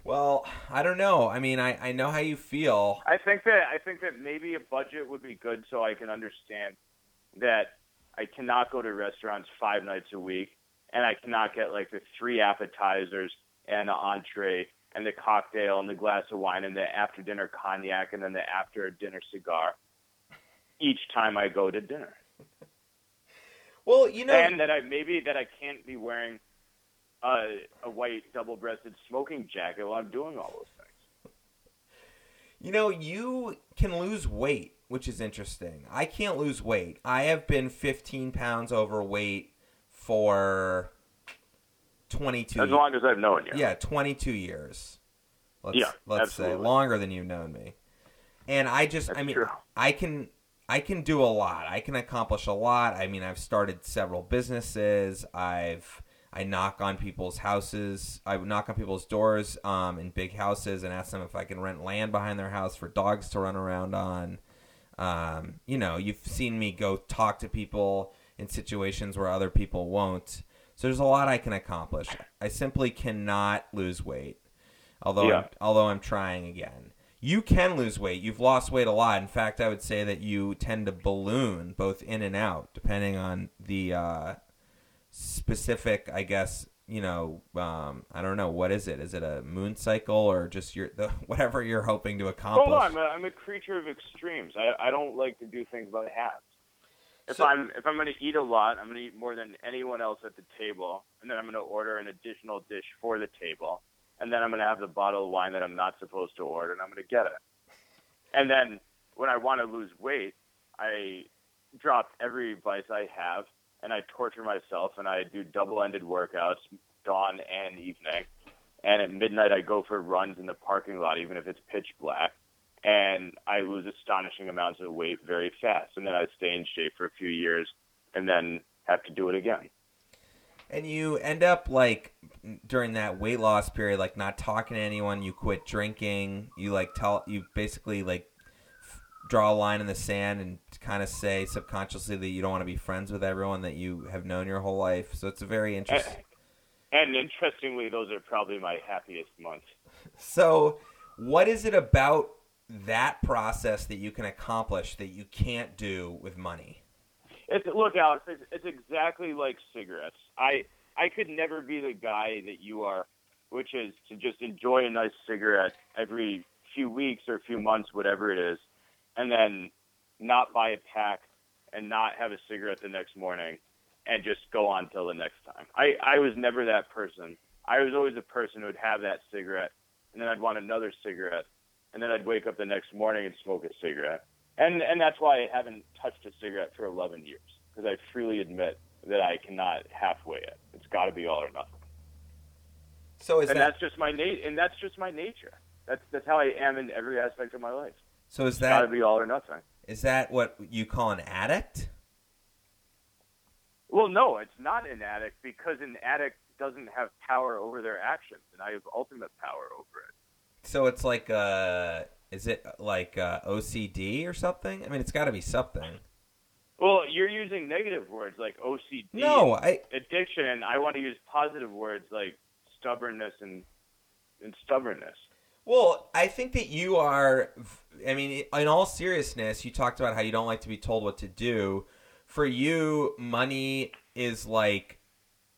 Well, I don't know. I mean, I, I know how you feel. I think that I think that maybe a budget would be good so I can understand that I cannot go to restaurants five nights a week and I cannot get like the three appetizers and the entree and the cocktail and the glass of wine and the after dinner cognac and then the after dinner cigar each time I go to dinner. Well, you know, and that I maybe that I can't be wearing a, a white double-breasted smoking jacket while I'm doing all those things. You know, you can lose weight, which is interesting. I can't lose weight. I have been 15 pounds overweight for 22 As long as I've known you. Yeah, 22 years. Let's, Yeah, let's say longer than you've known me. And I just That's I mean true. I can I can do a lot. I can accomplish a lot. I mean, I've started several businesses. I've I knock on people's houses. I knock on people's doors um, in big houses and ask them if I can rent land behind their house for dogs to run around on. Um, you know, you've seen me go talk to people in situations where other people won't. So there's a lot I can accomplish. I simply cannot lose weight, although Yeah. I'm, although I'm trying again. You can lose weight. You've lost weight a lot. In fact, I would say that you tend to balloon both in and out, depending on the uh, specific. I guess you know. Um, I don't know what is it. Is it a moon cycle or just your the, whatever you're hoping to accomplish? Hold on, I'm a, I'm a creature of extremes. I, I don't like to do things by halves. If So- I'm if I'm going to eat a lot, I'm going to eat more than anyone else at the table, and then I'm going to order an additional dish for the table, and then I'm going to have the bottle of wine that I'm not supposed to order, and I'm going to get it. And then when I want to lose weight, I drop every vice I have, and I torture myself, and I do double-ended workouts, dawn and evening. And at midnight, I go for runs in the parking lot, even if it's pitch black and I lose astonishing amounts of weight very fast. And then I stay in shape for a few years and then have to do it again. And you end up like during that weight loss period, like not talking to anyone. You quit drinking. You like tell you basically like draw a line in the sand and kind of say subconsciously that you don't want to be friends with everyone that you have known your whole life. So it's a very And, interesting. and interestingly, those are probably my happiest months. So, what is it about that process that you can accomplish that you can't do with money? It's, look, Alex, it's, it's exactly like cigarettes. I I could never be the guy that you are, which is to just enjoy a nice cigarette every few weeks or a few months, whatever it is, and then not buy a pack and not have a cigarette the next morning and just go on till the next time. I, I was never that person. I was always the person who would have that cigarette and then I'd want another cigarette and then I'd wake up the next morning and smoke a cigarette. And and that's why I haven't touched a cigarette for 11 years because I freely admit that I cannot halfway it. It's got to be all or nothing. So is and that that's just my nat- and that's just my nature. That's that's how I am in every aspect of my life. So is It's got to that be all or nothing. is that what you call an addict? Well, no, it's not an addict because an addict doesn't have power over their actions, and I have ultimate power over it. So it's like uh is it like uh, OCD or something? I mean, it's got to be something. Well, you're using negative words like OCD, No, I addiction, I want to use positive words like stubbornness and and stubbornness. Well, I think that you are. I mean, in all seriousness, you talked about how you don't like to be told what to do. For you, money is like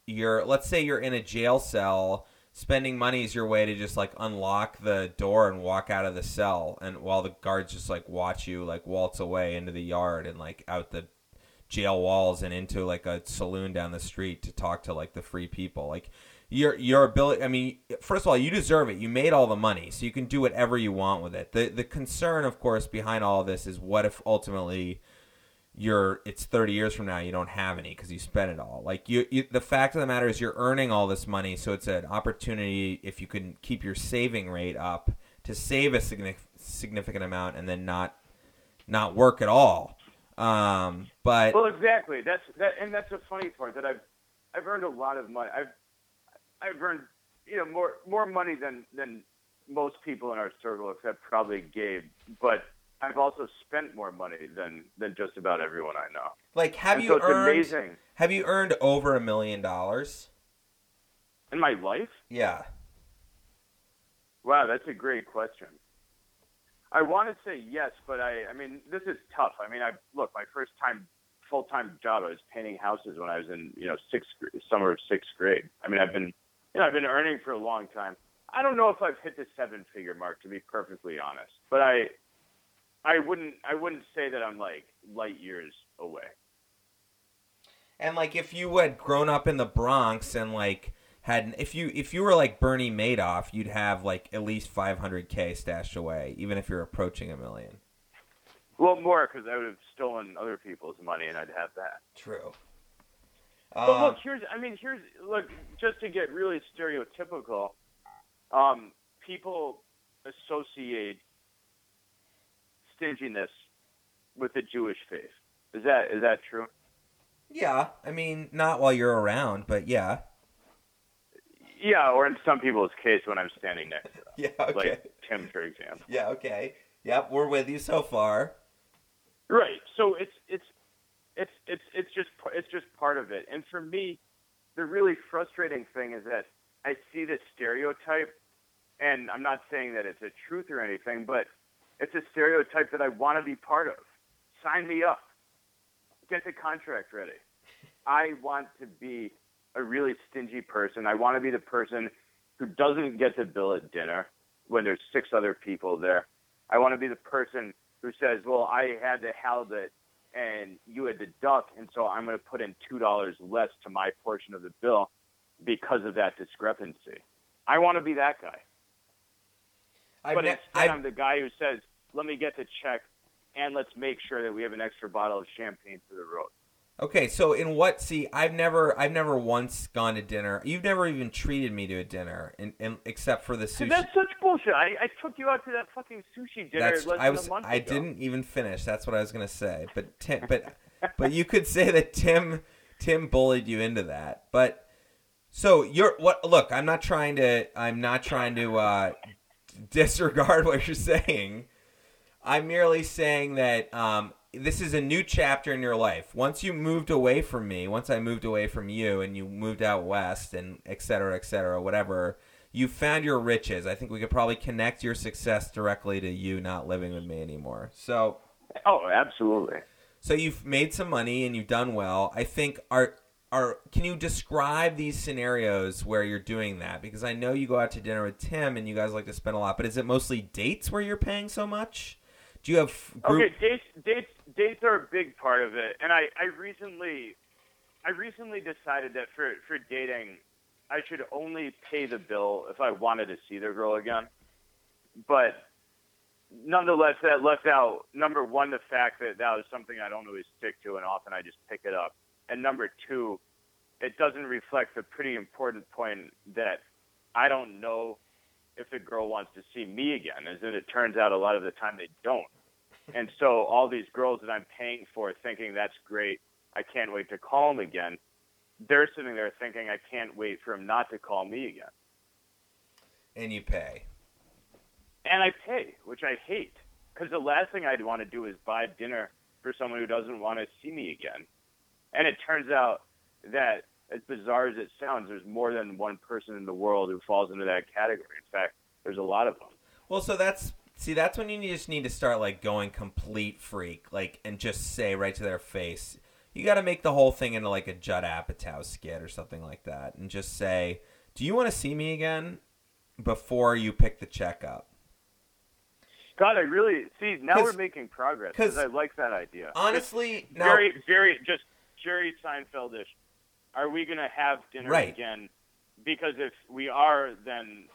you're. Let's say you're in a jail cell. Spending money is your way to just like unlock the door and walk out of the cell, and while the guards just like watch you like waltz away into the yard and like out the jail walls and into like a saloon down the street to talk to like the free people. Like your your ability. I mean, first of all, you deserve it. You made all the money, so you can do whatever you want with it. the The concern, of course, behind all this is what if ultimately you're it's 30 years from now you don't have any because you spent it all like you, you the fact of the matter is you're earning all this money so it's an opportunity if you can keep your saving rate up to save a significant amount and then not not work at all um but Well, exactly. That's that, and that's a funny part that I've I've earned a lot of money. I've I've earned you know more more money than than most people in our circle, except probably Gabe. But I've also spent more money than than just about everyone I know. like have and you so it's earned amazing have you earned over a million dollars in my life. yeah Wow, that's a great question. I want to say yes, but I I mean this is tough. I mean I look my first time full time job I was painting houses when I was in you know sixth summer of sixth grade. I mean I've been you know I've been earning for a long time. I don't know if I've hit the seven figure mark to be perfectly honest, but I I wouldn't I wouldn't say that I'm like light years away. And like if you had grown up in the Bronx and like had if you if you were like Bernie Madoff, you'd have like at least 500k stashed away even if you're approaching a million. Well, more because I would have stolen other people's money and I'd have that. True. But Um, look, here's I mean, here's look just to get really stereotypical. Um, people associate stinginess with the Jewish faith. Is that is that true? yeah, I mean not while you're around, but yeah. Yeah, or in some people's case when I'm standing next to them, Yeah, okay. like Tim, for example. yeah, okay. Yep, we're with you so far. Right. So it's it's it's it's it's just it's just part of it. And for me, the really frustrating thing is that I see this stereotype, and I'm not saying that it's a truth or anything, but it's a stereotype that I want to be part of. Sign me up. Get the contract ready. I want to be a really stingy person. I want to be the person who doesn't get the bill at dinner when there's six other people there. I want to be the person who says, "Well, I had the halibut and you had to duck, and so I'm going to put in two dollars less to my portion of the bill because of that discrepancy." I want to be that guy, I've but ne- instead, I've- I'm the guy who says, "Let me get the check, and let's make sure that we have an extra bottle of champagne for the road." Okay, so in what? See, I've never, I've never once gone to dinner. You've never even treated me to a dinner, in, in, except for the sushi. That's such bullshit. I, I took you out to that fucking sushi dinner That's less I than was a month I ago. didn't even finish. That's what I was gonna say. But Tim, but but you could say that Tim Tim bullied you into that. But so you're what? Look, I'm not trying to. I'm not trying to uh, disregard what you're saying. I'm merely saying that um, this is a new chapter in your life. Once you moved away from me, once I moved away from you, and you moved out west, and et cetera, et cetera, whatever, you found your riches. I think we could probably connect your success directly to you not living with me anymore. So, Oh, absolutely. so you've made some money and you've done well. I think are are can you describe these scenarios where you're doing that? Because I know you go out to dinner with Tim and you guys like to spend a lot, but is it mostly dates where you're paying so much? Do you have group? Okay, dates dates dates are a big part of it, and I I recently I recently decided that for for dating, I should only pay the bill if I wanted to see the girl again. But nonetheless, that left out number one the fact that that was something I don't always stick to, and often I just pick it up. And number two, it doesn't reflect the pretty important point that I don't know if the girl wants to see me again, as it turns out a lot of the time they don't. And so all these girls that I'm paying for thinking that's great, I can't wait to call him again. They're sitting there thinking I can't wait for him not to call me again. And you pay. And I pay, which I hate. Because the last thing I'd want to do is buy dinner for someone who doesn't want to see me again. And it turns out that, as bizarre as it sounds, there's more than one person in the world who falls into that category. In fact, there's a lot of them. Well, so that's see, that's when you just need to start like going complete freak, like, and just say right to their face. You got to make the whole thing into like a Judd Apatow skit or something like that, and just say, "Do you want to see me again?" Before you pick the check up. God, I really see now we're making progress because I like that idea. Honestly, now, very, very just Jerry Seinfeldish. Are we going to have dinner right. again? Because if we are, then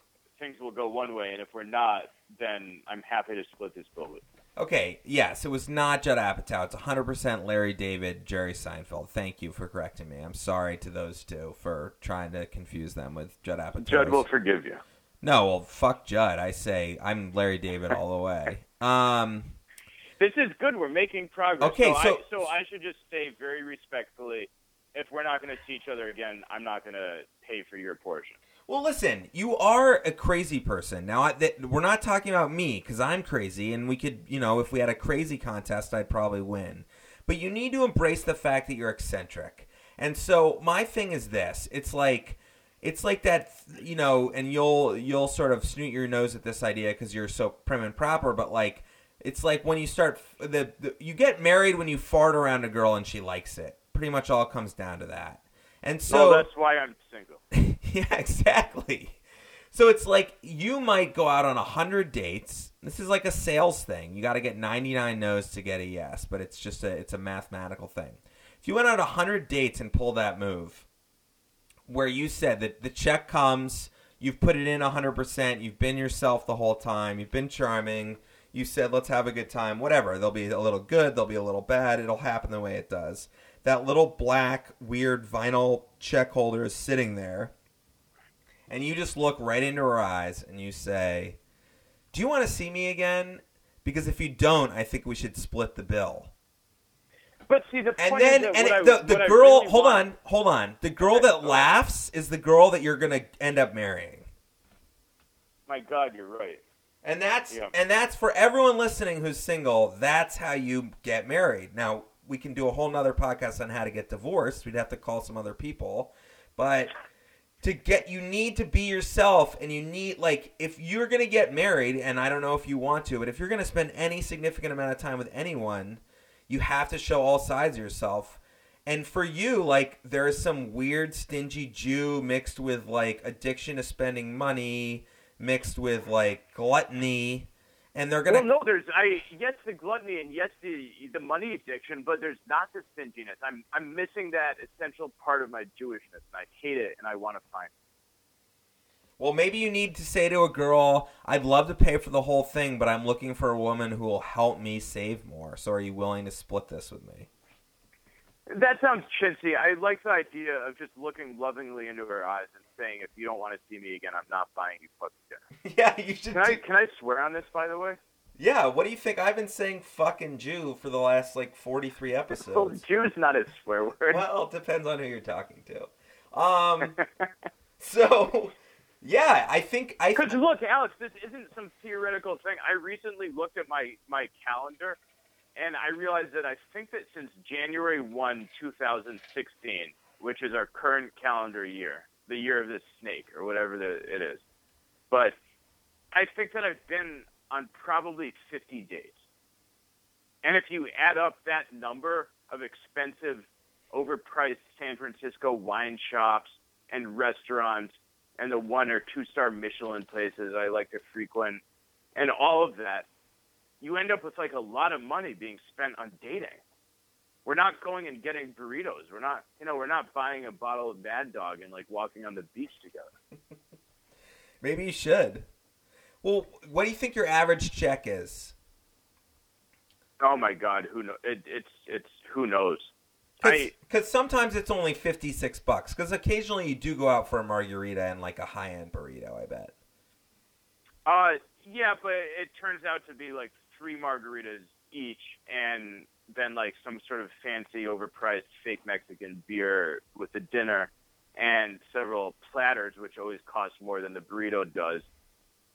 things will go one way, and if we're not, then I'm happy to split this bill with. Okay, yes, it was not Judd Apatow. It's 100% Larry David, Jerry Seinfeld. Thank you for correcting me. I'm sorry to those two for trying to confuse them with Judd Apatow. Judd will forgive you. No, well, fuck Judd. I say I'm Larry David all the way. Um, this is good. We're making progress. Okay, so so I, so I should just say very respectfully, if we're not going to see each other again, I'm not going to pay for your portion. Well, listen, you are a crazy person. Now, I, th- we're not talking about me because I'm crazy, and we could, you know, if we had a crazy contest, I'd probably win. But you need to embrace the fact that you're eccentric. And so my thing is this: it's like it's like that you know and you'll you'll sort of snoot your nose at this idea because you're so prim and proper but like it's like when you start the, the, you get married when you fart around a girl and she likes it pretty much all comes down to that and so that's why i'm single. Yeah exactly. So it's like you might go out on a hundred dates. This is like a sales thing. You got to get 99 no's to get a yes but it's just a it's a mathematical thing. If you went out a hundred dates and pulled that move where you said that the check comes, you've put it in 100%, you've been yourself the whole time, you've been charming, you said, let's have a good time, whatever. There'll be a little good, there'll be a little bad, it'll happen the way it does. That little black, weird vinyl check holder is sitting there, and you just look right into her eyes and you say, Do you want to see me again? Because if you don't, I think we should split the bill. But see, the and then and I, the, the girl, really hold want, on, hold on. The girl that laughs is the girl that you're gonna end up marrying. My God, you're right. And that's Yeah. and that's for everyone listening who's single. That's how you get married. Now we can do a whole nother podcast on how to get divorced. We'd have to call some other people, but to get you need to be yourself and you need like if you're going to get married and I don't know if you want to, but if you're going to spend any significant amount of time with anyone, you have to show all sides of yourself. And for you, like there is some weird stingy Jew mixed with like addiction to spending money, mixed with like gluttony, and they're gonna Well, no, there's I yes the gluttony and yes the the money addiction, but there's not the stinginess. I'm I'm missing that essential part of my Jewishness, and I hate it, and I want to find. it. Well, maybe you need to say to a girl, "I'd love to pay for the whole thing, but I'm looking for a woman who will help me save more. So, are you willing to split this with me?" That sounds chintzy. I like the idea of just looking lovingly into her eyes and saying, "If you don't want to see me again, I'm not buying you fucking dinner." Yeah, you should. Can I can I swear on this, by the way? Yeah, what do you think? I've been saying "fucking Jew" for the last like 43 episodes. Well. Jew's not a swear word. well, it depends on who you're talking to. Um, so yeah, I think I. Because look, Alex, this isn't some theoretical thing. I recently looked at my my calendar, and I realized that I think that since January one, two thousand sixteen, which is our current calendar year, the year of the snake or whatever the, it is, but I think that I've been on probably fifty dates. And if you add up that number of expensive, overpriced San Francisco wine shops and restaurants and the one or two star Michelin places I like to frequent and all of that, you end up with like a lot of money being spent on dating. We're not going and getting burritos. We're not, you know, we're not buying a bottle of Mad Dog and like walking on the beach together. Maybe you should. Well, what do you think your average check is? Oh my God, who knows? It, it's it's who knows. Because sometimes it's only fifty six bucks. Because occasionally you do go out for a margarita and like a high end burrito. I bet. uh yeah, but it turns out to be like three margaritas each, and then like some sort of fancy, overpriced fake Mexican beer with the dinner, and several platters, which always cost more than the burrito does,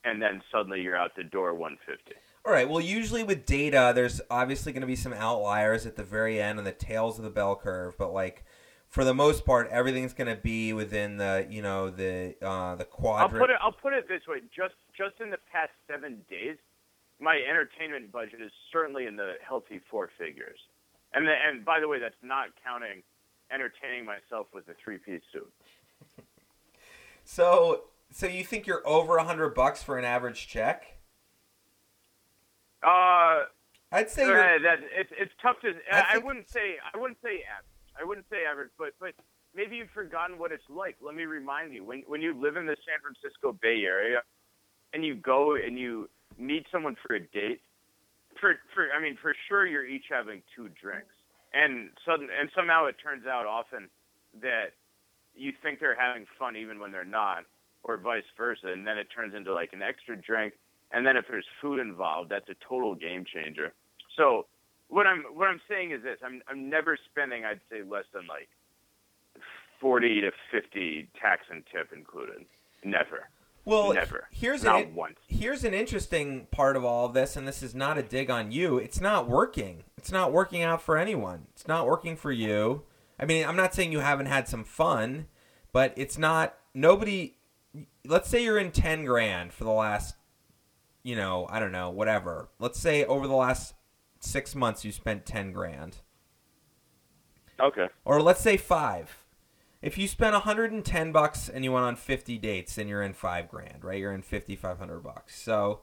and then suddenly you're out the door one fifty. All right. Well, usually with data, there's obviously going to be some outliers at the very end and the tails of the bell curve, but like for the most part, everything's going to be within the you know the uh, the I'll put it. I'll put it this way: just just in the past seven days, my entertainment budget is certainly in the healthy four figures. And the, and by the way, that's not counting entertaining myself with a three piece suit. So, so you think you're over a hundred bucks for an average check? Uh, I'd say uh, that it's it's tough to. I I, I wouldn't say I wouldn't say average. I wouldn't say average, but but maybe you've forgotten what it's like. Let me remind you: when when you live in the San Francisco Bay Area, and you go and you meet someone for a date, for for I mean for sure you're each having two drinks, and sudden and somehow it turns out often that you think they're having fun even when they're not, or vice versa, and then it turns into like an extra drink, and then if there's food involved, that's a total game changer. So what I'm what I'm saying is this: I'm I'm never spending I'd say less than like forty to fifty tax and tip included. Never. Well, never. here's Not an once. here's an interesting part of all of this, and this is not a dig on you. It's not working. It's not working out for anyone. It's not working for you. I mean, I'm not saying you haven't had some fun, but it's not. Nobody. Let's say you're in ten grand for the last, you know, I don't know, whatever. Let's say over the last six months you spent ten grand. Okay. or let's say five. If you spent 110 bucks and you went on 50 dates, then you're in five grand, right? You're in 5,500 bucks. So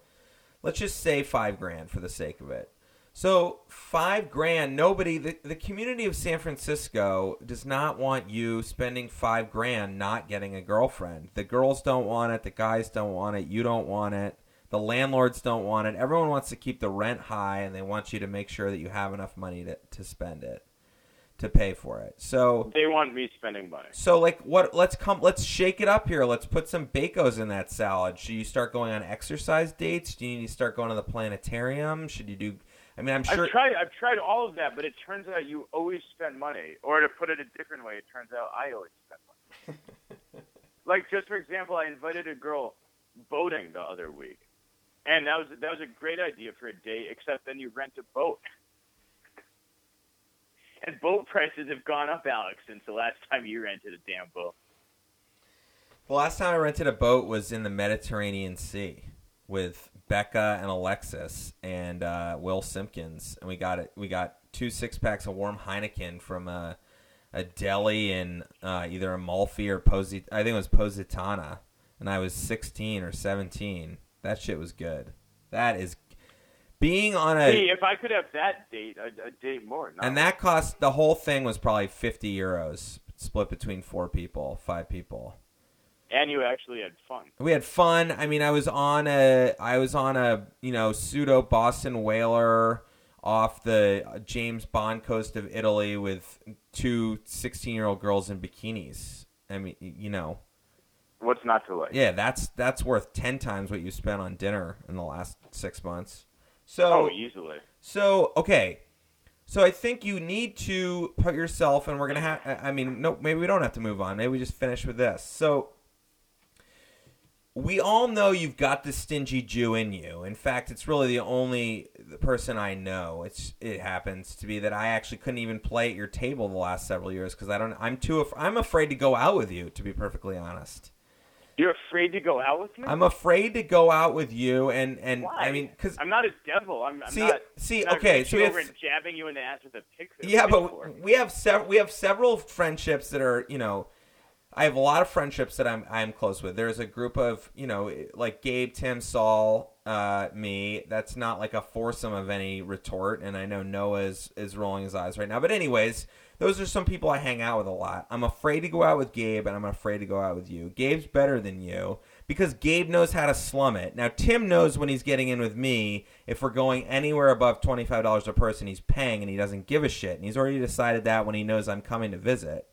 let's just say five grand for the sake of it. So five grand, nobody, the, the community of San Francisco does not want you spending five grand not getting a girlfriend. The girls don't want it. The guys don't want it. You don't want it. The landlords don't want it. Everyone wants to keep the rent high and they want you to make sure that you have enough money to, to spend it, to pay for it. So They want me spending money. so like what let's come let's shake it up here. Let's put some bacos in that salad. Should you start going on exercise dates? Do you need to start going to the planetarium? Should you do I mean I'm sure I've tried I've tried all of that, but it turns out you always spend money. Or to put it a different way, it turns out I always spend money. like just for example, I invited a girl boating the other week. And that was that was a great idea for a date, except then you rent a boat. And boat prices have gone up, Alex, since the last time you rented a damn boat. the last time I rented a boat was in the Mediterranean Sea with Becca and Alexis and uh, Will Simpkins, and we got it. We got two six packs of warm Heineken from a, a deli in uh, either Amalfi or Posit. I think it was Positano, and I was sixteen or seventeen. That shit was good. That is being on a See, if I could have that date, a, a date more. And that cost the whole thing was probably fifty euros, split between four people, five people. and you actually had fun. We had fun. I mean, I was on a I was on a you know pseudo Boston whaler off the James Bond coast of Italy with two 16 year old girls in bikinis. I mean, you know, What's not to like? yeah, that's that's worth ten times what you spent on dinner in the last six months. So Oh, easily. so okay, so I think you need to put yourself, and we're gonna have. I mean, no, maybe we don't have to move on. Maybe we just finish with this. So we all know you've got the stingy Jew in you. In fact, it's really the only person I know. It's it happens to be that I actually couldn't even play at your table the last several years because I don't. I'm too. I'm afraid to go out with you. To be perfectly honest. You're afraid to go out with me? I'm afraid to go out with you, and and Why? I mean, because I'm not a devil. I'm, I'm see, not. see, not okay, reaching so we have, jabbing you in the ass with a pick. yeah, but we have several we have several friendships that are you know, I have a lot of friendships that I'm I'm close with. There's a group of you know like Gabe, Tim, Saul, uh, me. That's not like a foursome of any retort, and I know Noah is, is rolling his eyes right now. But anyways, those are some people I hang out with a lot. I'm afraid to go out with Gabe, and I'm afraid to go out with you. Gabe's better than you because Gabe knows how to slum it. Now Tim knows when he's getting in with me. If we're going anywhere above twenty five dollars a person, he's paying, and he doesn't give a shit. And he's already decided that when he knows I'm coming to visit.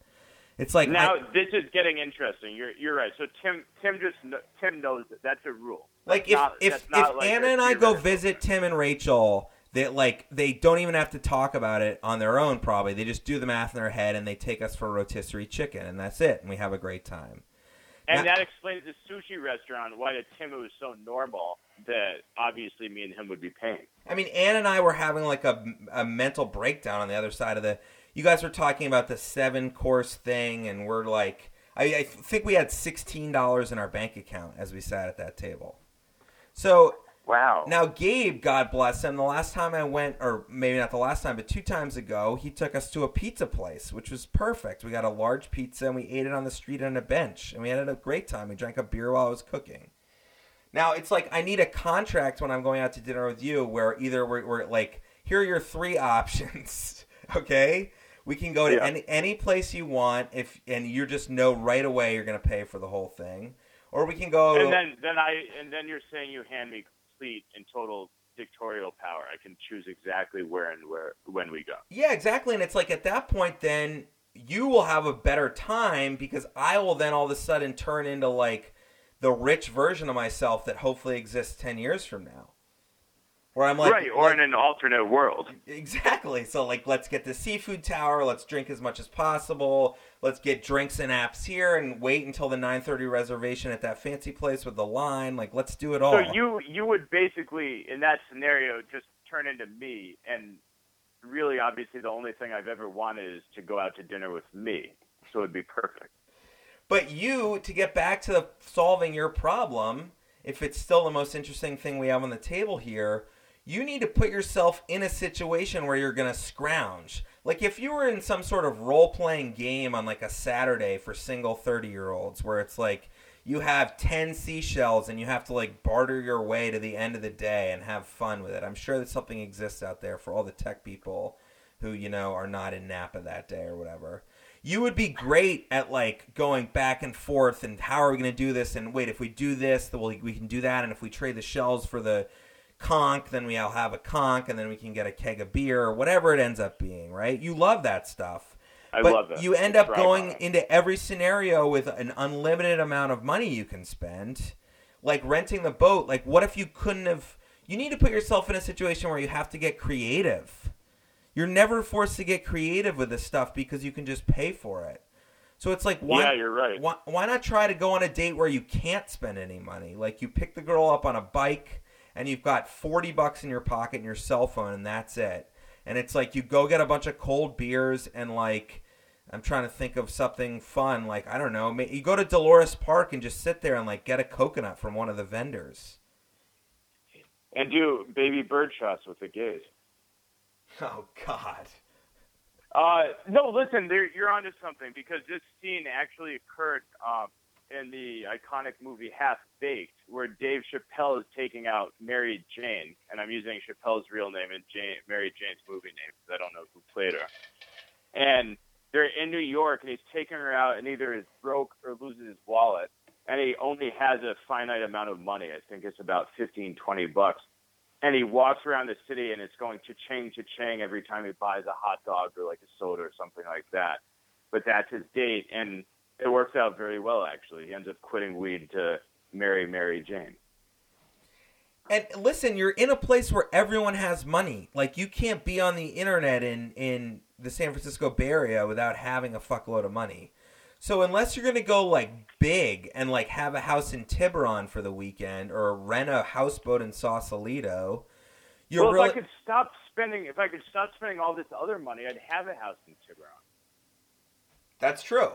It's like now I, this is getting interesting. You're you're right. So Tim Tim just Tim knows that that's a rule. like That's if not- if if like Anna and I go visit Tim and Rachel, they like they don't even have to talk about it on their own. Probably they just do the math in their head and they take us for a rotisserie chicken, and that's it, and we have a great time. and Now- that explains the sushi restaurant why to Tim it was so normal that obviously me and him would be paying. I mean, Ann and I were having like a, a mental breakdown on the other side of the. You guys were talking about the seven course thing, and we're like, I, I think we had sixteen dollars in our bank account as we sat at that table. So Wow. now Gabe, God bless him, the last time I went, or maybe not the last time, but two times ago, he took us to a pizza place, which was perfect. We got a large pizza and we ate it on the street on a bench, and we had a great time. We drank a beer while I was cooking. Now it's like I need a contract when I'm going out to dinner with you, where either we're, we're like, here are your three options, okay? We can go to Yeah. any any place you want, if and you just know right away you're going to pay for the whole thing, or we can go. and then then I and then you're saying you hand me complete and total dictatorial power. I can choose exactly where and where when we go. Yeah, exactly. And it's like at that point, then you will have a better time because I will then all of a sudden turn into like the rich version of myself that hopefully exists 10 years from now. Where I'm like, right, or like- in an alternate world. Exactly. So like let's get the seafood tower, let's drink as much as possible. Let's get drinks and apps here and wait until the 9:30 reservation at that fancy place with the line. Like let's do it all. So you you would basically in that scenario just turn into me and really obviously the only thing I've ever wanted is to go out to dinner with me. So it'd be perfect. But you, to get back to solving your problem, if it's still the most interesting thing we have on the table here, you need to put yourself in a situation where you're going to scrounge. Like if you were in some sort of role playing game on like a Saturday for single 30 year olds, where it's like you have 10 seashells and you have to like barter your way to the end of the day and have fun with it. I'm sure that something exists out there for all the tech people who, you know, are not in Napa that day or whatever you would be great at like going back and forth and how are we going to do this and wait if we do this we'll, we can do that and if we trade the shells for the conch then we'll have a conch and then we can get a keg of beer or whatever it ends up being right you love that stuff I but love that. you end It's up going it. into every scenario with an unlimited amount of money you can spend like renting the boat like what if you couldn't have you need to put yourself in a situation where you have to get creative you're never forced to get creative with this stuff because you can just pay for it. So it's like why Yeah, you're right. why, why not try to go on a date where you can't spend any money? Like you pick the girl up on a bike and you've got 40 bucks in your pocket and your cell phone and that's it. And it's like you go get a bunch of cold beers and like I'm trying to think of something fun like I don't know, you go to Dolores Park and just sit there and like get a coconut from one of the vendors. and do baby bird shots with the gays. Oh god. Uh, no, listen, you're onto something because this scene actually occurred um, in the iconic movie Half Baked, where Dave Chappelle is taking out Mary Jane, and I'm using Chappelle's real name and Jane, Mary Jane's movie name because I don't know who played her. And they're in New York, and he's taking her out, and either is broke or loses his wallet, and he only has a finite amount of money. I think it's about fifteen, twenty bucks and he walks around the city and it's going to chang every time he buys a hot dog or like a soda or something like that. But that's his date, and it works out very well actually. He ends up quitting weed to marry Mary Jane. And listen, you're in a place where everyone has money. Like you can't be on the internet in in the San Francisco Bay Area without having a fuckload of money. So unless you're gonna go like big and like have a house in Tiburon for the weekend or rent a houseboat in Sausalito, you're well, really if I could stop spending, if I could stop spending all this other money, I'd have a house in Tiburon. That's true.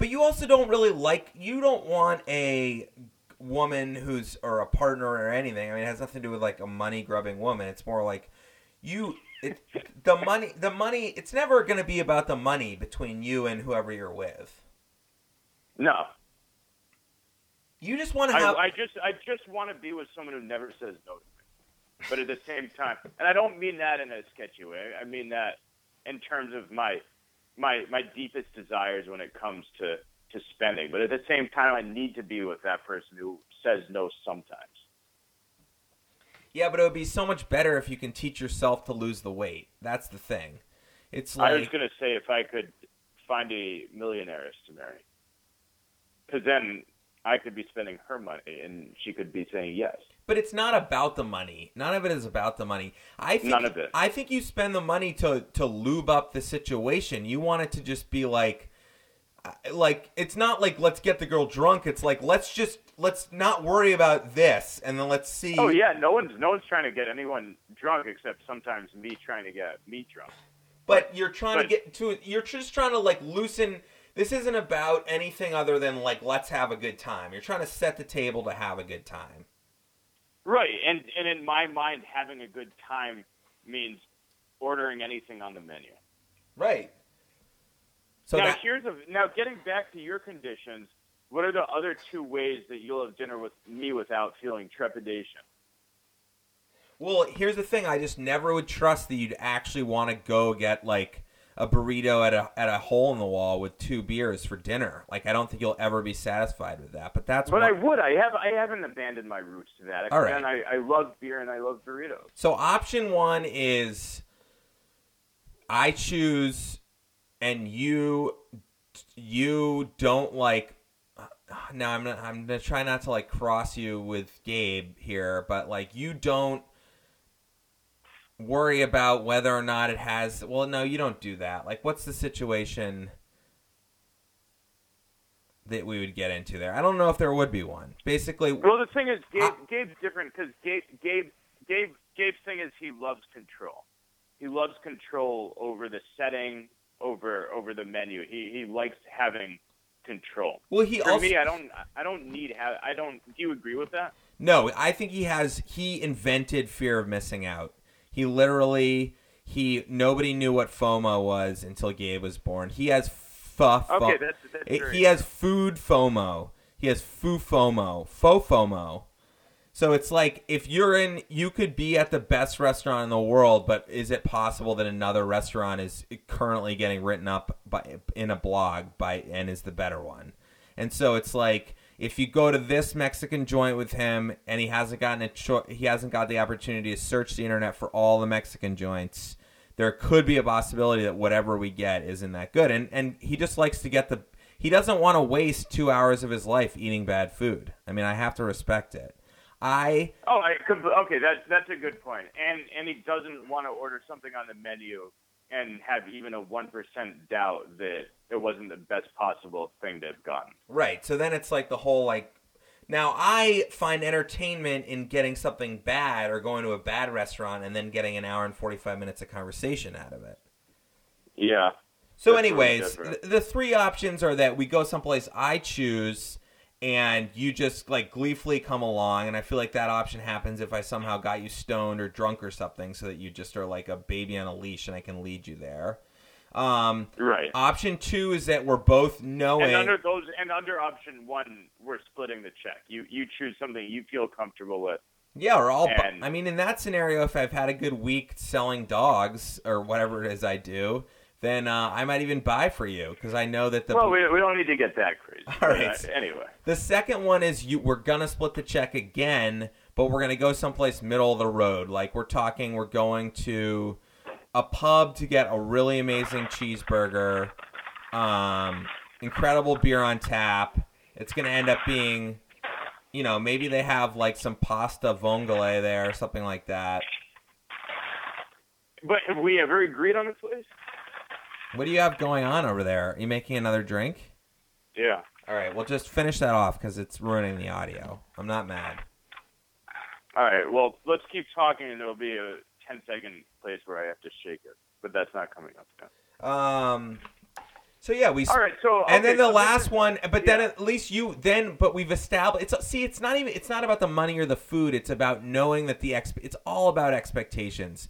But you also don't really like you don't want a woman who's or a partner or anything. I mean, it has nothing to do with like a money grubbing woman. It's more like you it the money the money it's never going to be about the money between you and whoever you're with. No, You just want to I, have. I just I just want to be with someone who never says no to me. But at the same time, and I don't mean that in a sketchy way. I mean that in terms of my my my deepest desires when it comes to to spending. But at the same time, I need to be with that person who says no sometimes. yeah, but it would be so much better if you can teach yourself to lose the weight. That's the thing. It's like I was going to say if I could find a millionaire to marry, because then I could be spending her money and she could be saying yes. But it's not about the money. None of it is about the money. I think None of it. I think you spend the money to to lube up the situation. You want it to just be like uh, like it's not like let's get the girl drunk. It's like let's just let's not worry about this and then let's see Oh yeah, no one's no one's trying to get anyone drunk except sometimes me trying to get me drunk. But you're trying to get to you're just trying to like loosen this isn't about anything other than like let's have a good time. You're trying to set the table to have a good time. Right, and and in my mind, having a good time means ordering anything on the menu. Right. So now that, here's a now getting back to your conditions. What are the other two ways that you'll have dinner with me without feeling trepidation? Well, here's the thing. I just never would trust that you'd actually want to go get like a burrito at a at a hole in the wall with two beers for dinner. Like I don't think you'll ever be satisfied with that. But that's But what, I would. I have. I haven't abandoned my roots to that. All right. And I, I love beer and I love burritos. so option one is I choose, and you you don't like. Now I'm not, I'm gonna try not to like cross you with Gabe here, but like you don't worry about whether or not it has. Well, no, you don't do that. Like, what's the situation that we would get into there? I don't know if there would be one. Basically, Well, the thing is, Gabe, I- Gabe's different because Gabe, Gabe, Gabe, Gabe's thing is he loves control. He loves control over the setting, over over the menu. He he likes having control. well, he For also me, I don't. I don't need. Have, I don't. Do you agree with that? No, I think he has. He invented fear of missing out. He literally he nobody knew what FOMO was until Gabe was born. He has fuff. Okay, that's that's It- he has food FOMO. He has foo FOMO, faux FOMO. So it's like if you're in, you could be at the best restaurant in the world, but is it possible that another restaurant is currently getting written up by in a blog by and is the better one? And so it's like if you go to this Mexican joint with him and he hasn't gotten a cho- he hasn't got the opportunity to search the internet for all the Mexican joints, there could be a possibility that whatever we get isn't that good. And and he just likes to get the he doesn't want to waste 2 hours of his life eating bad food. I mean, I have to respect it. I Oh, I, okay, that's that's a good point. And and he doesn't want to order something on the menu and have even a one percent doubt that it wasn't the best possible thing to have gotten. Right. So then it's like the whole like now I find entertainment in getting something bad or going to a bad restaurant and then getting an hour and 45 minutes of conversation out of it. Yeah. So really anyways, th- the three options are that we go someplace I choose and you just like gleefully come along and I feel like that option happens if I somehow got you stoned or drunk or something so that you just are like a baby on a leash and I can lead you there. Um Right. option 2 is that we're both knowing And under those, and under option one, we're splitting the check. You you choose something you feel comfortable with. Yeah, or all. bu- And- I mean, in that scenario, if I've had a good week selling dogs or whatever it is I do, then uh, I might even buy for you because I know that the well, we, we don't need to get that crazy. All right. Uh, anyway, the second one is you. We're gonna split the check again, but we're gonna go someplace middle of the road. Like we're talking, we're going to a pub to get a really amazing cheeseburger, um, incredible beer on tap. It's gonna end up being, you know, maybe they have like some pasta vongole there or something like that. but have we ever agreed on this place? What do you have going on over there? Are you making another drink? Yeah. All right, well, just finish that off because it's ruining the audio. I'm not mad. All right. Well, let's keep talking, and there'll be a 10 second place where I have to shake it, but that's not coming up yet. Um. So yeah, we. All right. So And then the so last one, but then at least you then, but we've established. It's see, it's not even. It's not about the money or the food. It's about knowing that the exp. It's all about expectations.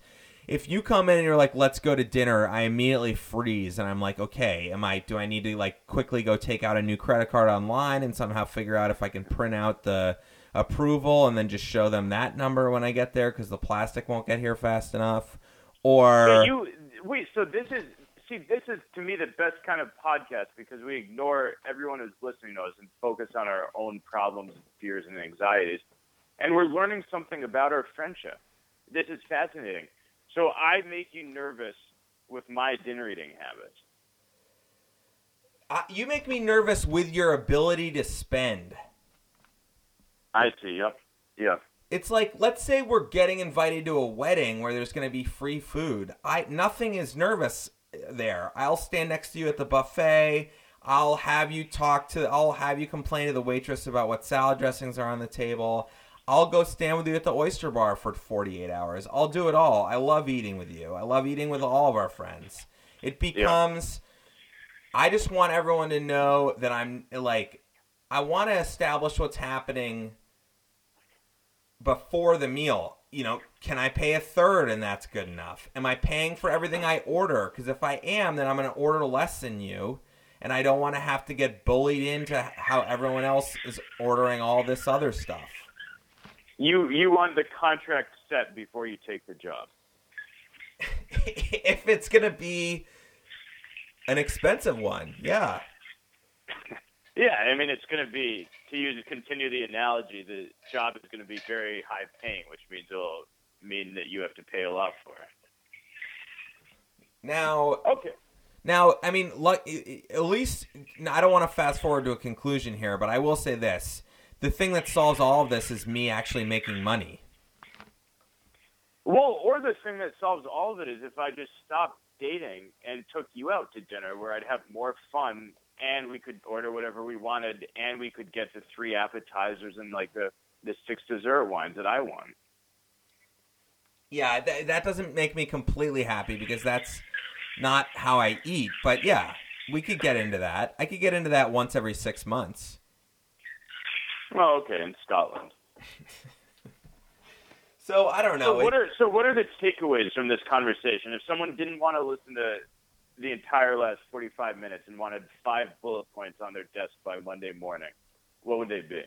if you come in and you're like, "Let's go to dinner," I immediately freeze and I'm like, "Okay, am I? Do I need to like quickly go take out a new credit card online and somehow figure out if I can print out the approval and then just show them that number when I get there because the plastic won't get here fast enough?" Or Yeah, you wait. So this is see, this is to me the best kind of podcast because we ignore everyone who's listening to us and focus on our own problems, fears, and anxieties, and we're learning something about our friendship. This is fascinating. So I make you nervous with my dinner eating habits. Uh, you make me nervous with your ability to spend. I see. Yep. Yep. It's like let's say we're getting invited to a wedding where there's going to be free food. I nothing is nervous uh, there. I'll stand next to you at the buffet. I'll have you talk to I'll have you complain to the waitress about what salad dressings are on the table. I'll go stand with you at the oyster bar for 48 hours. I'll do it all. I love eating with you. I love eating with all of our friends. It becomes I just want everyone to know that I'm like I want to establish what's happening before the meal. You know, can I pay a third and that's good enough? Am I paying for everything I order? Because if I am, then I'm going to order less than you, and I don't want to have to get bullied into how everyone else is ordering all this other stuff. You you want the contract set before you take the job. if it's going to be an expensive one, yeah. Yeah, I mean it's going to be to use continue the analogy. The job is going to be very high paying, which means it'll mean that you have to pay a lot for it. Now, Okay. Now, I mean, like, at least I don't want to fast forward to a conclusion here, but I will say this: the thing that solves all of this is me actually making money. Well, or the thing that solves all of it is if I just stopped dating and took you out to dinner, where I'd have more fun and we could order whatever we wanted, and we could get the three appetizers and like the the six dessert wines that I want. Yeah, th- that doesn't make me completely happy because that's not how I eat. But yeah, we could get into that. I could get into that once every six months. Well, okay, in Scotland. So I don't know. So what are so what are the takeaways from this conversation? If someone didn't want to listen to the entire last 45 minutes and wanted five bullet points on their desk by Monday morning, what would they be?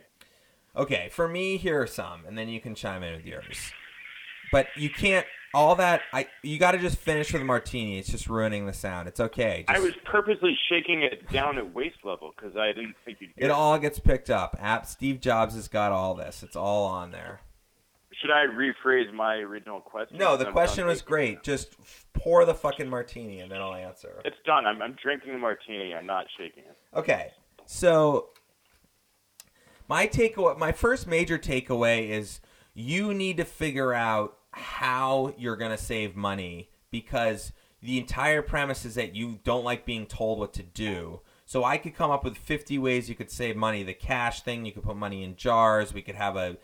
Okay, for me, here are some, and then you can chime in with yours. But you can't. All that I you got to just finish with a martini. It's just ruining the sound. It's okay. I was purposely shaking it down at waist level because I didn't think you'd hear It all gets picked up. App Steve Jobs has got all this. It's all on there. Should I rephrase my original question? No, the I'm question was great. it. Just pour the fucking martini and then I'll answer. It's done. I'm, I'm drinking the martini. I'm not shaking it. Okay. So my takeaway my first major takeaway is you need to figure out how you're going to save money because the entire premise is that you don't like being told what to do. So I could come up with 50 ways you could save money. The cash thing, you could put money in jars. We could have a,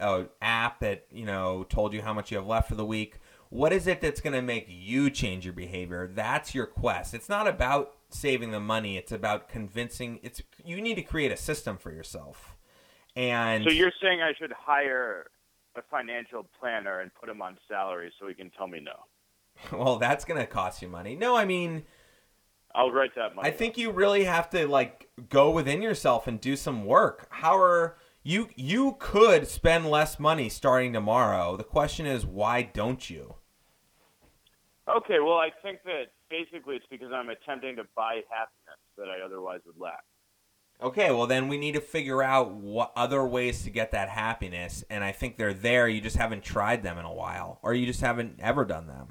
a app that, you know, told you how much you have left for the week. What is it that's going to make you change your behavior? That's your quest. It's not about saving the money. It's about convincing it's you need to create a system for yourself. And So you're saying I should hire a financial planner and put him on salary so he can tell me no? well, that's going to cost you money. No, I mean, I'll write that money. I think you really have to like go within yourself and do some work. How are you you could spend less money starting tomorrow. The question is why don't you? Okay, well, I think that basically it's because I'm attempting to buy happiness that I otherwise would lack. Okay, well then we need to figure out what other ways to get that happiness and I think they're there, you just haven't tried them in a while or you just haven't ever done them.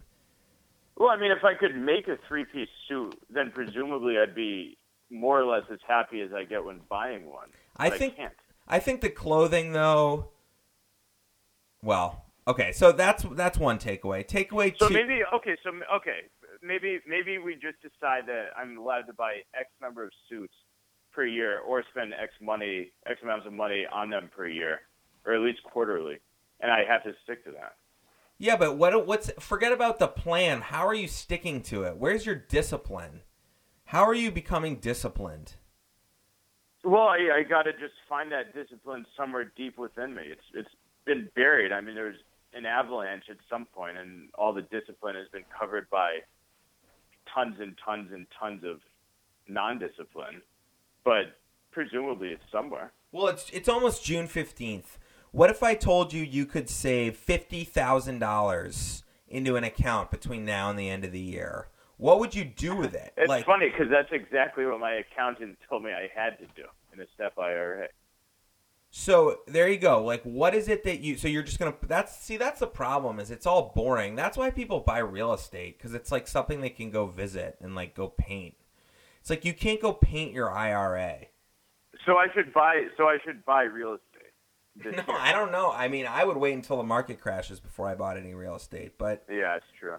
Well, I mean, if I could make a three-piece suit, then presumably I'd be more or less as happy as I get when buying one. I think can't. I think the clothing though well, okay, so that's that's one takeaway. Takeaway So two maybe okay, so okay, maybe maybe we just decide that I'm allowed to buy X number of suits per year, or spend X money, X amounts of money on them per year, or at least quarterly, and I have to stick to that. Yeah, but what what's forget about the plan. How are you sticking to it? Where's your discipline? How are you becoming disciplined? Well, I, I got to just find that discipline somewhere deep within me. It's it's been buried. I mean, there's an avalanche at some point, and all the discipline has been covered by tons and tons and tons of non-discipline. But presumably, it's somewhere. Well, it's it's almost June fifteenth. What if I told you you could save fifty thousand dollars into an account between now and the end of the year? What would you do with it? It's like, funny because that's exactly what my accountant told me I had to do in a SEP IRA. So there you go. Like, what is it that you? So you're just gonna. That's see. That's the problem. Is it's all boring. That's why people buy real estate because it's like something they can go visit and like go paint. It's like you can't go paint your IRA. So I should buy. So I should buy real estate. No, year. I don't know. I mean, I would wait until the market crashes before I bought any real estate. But Yeah, it's true.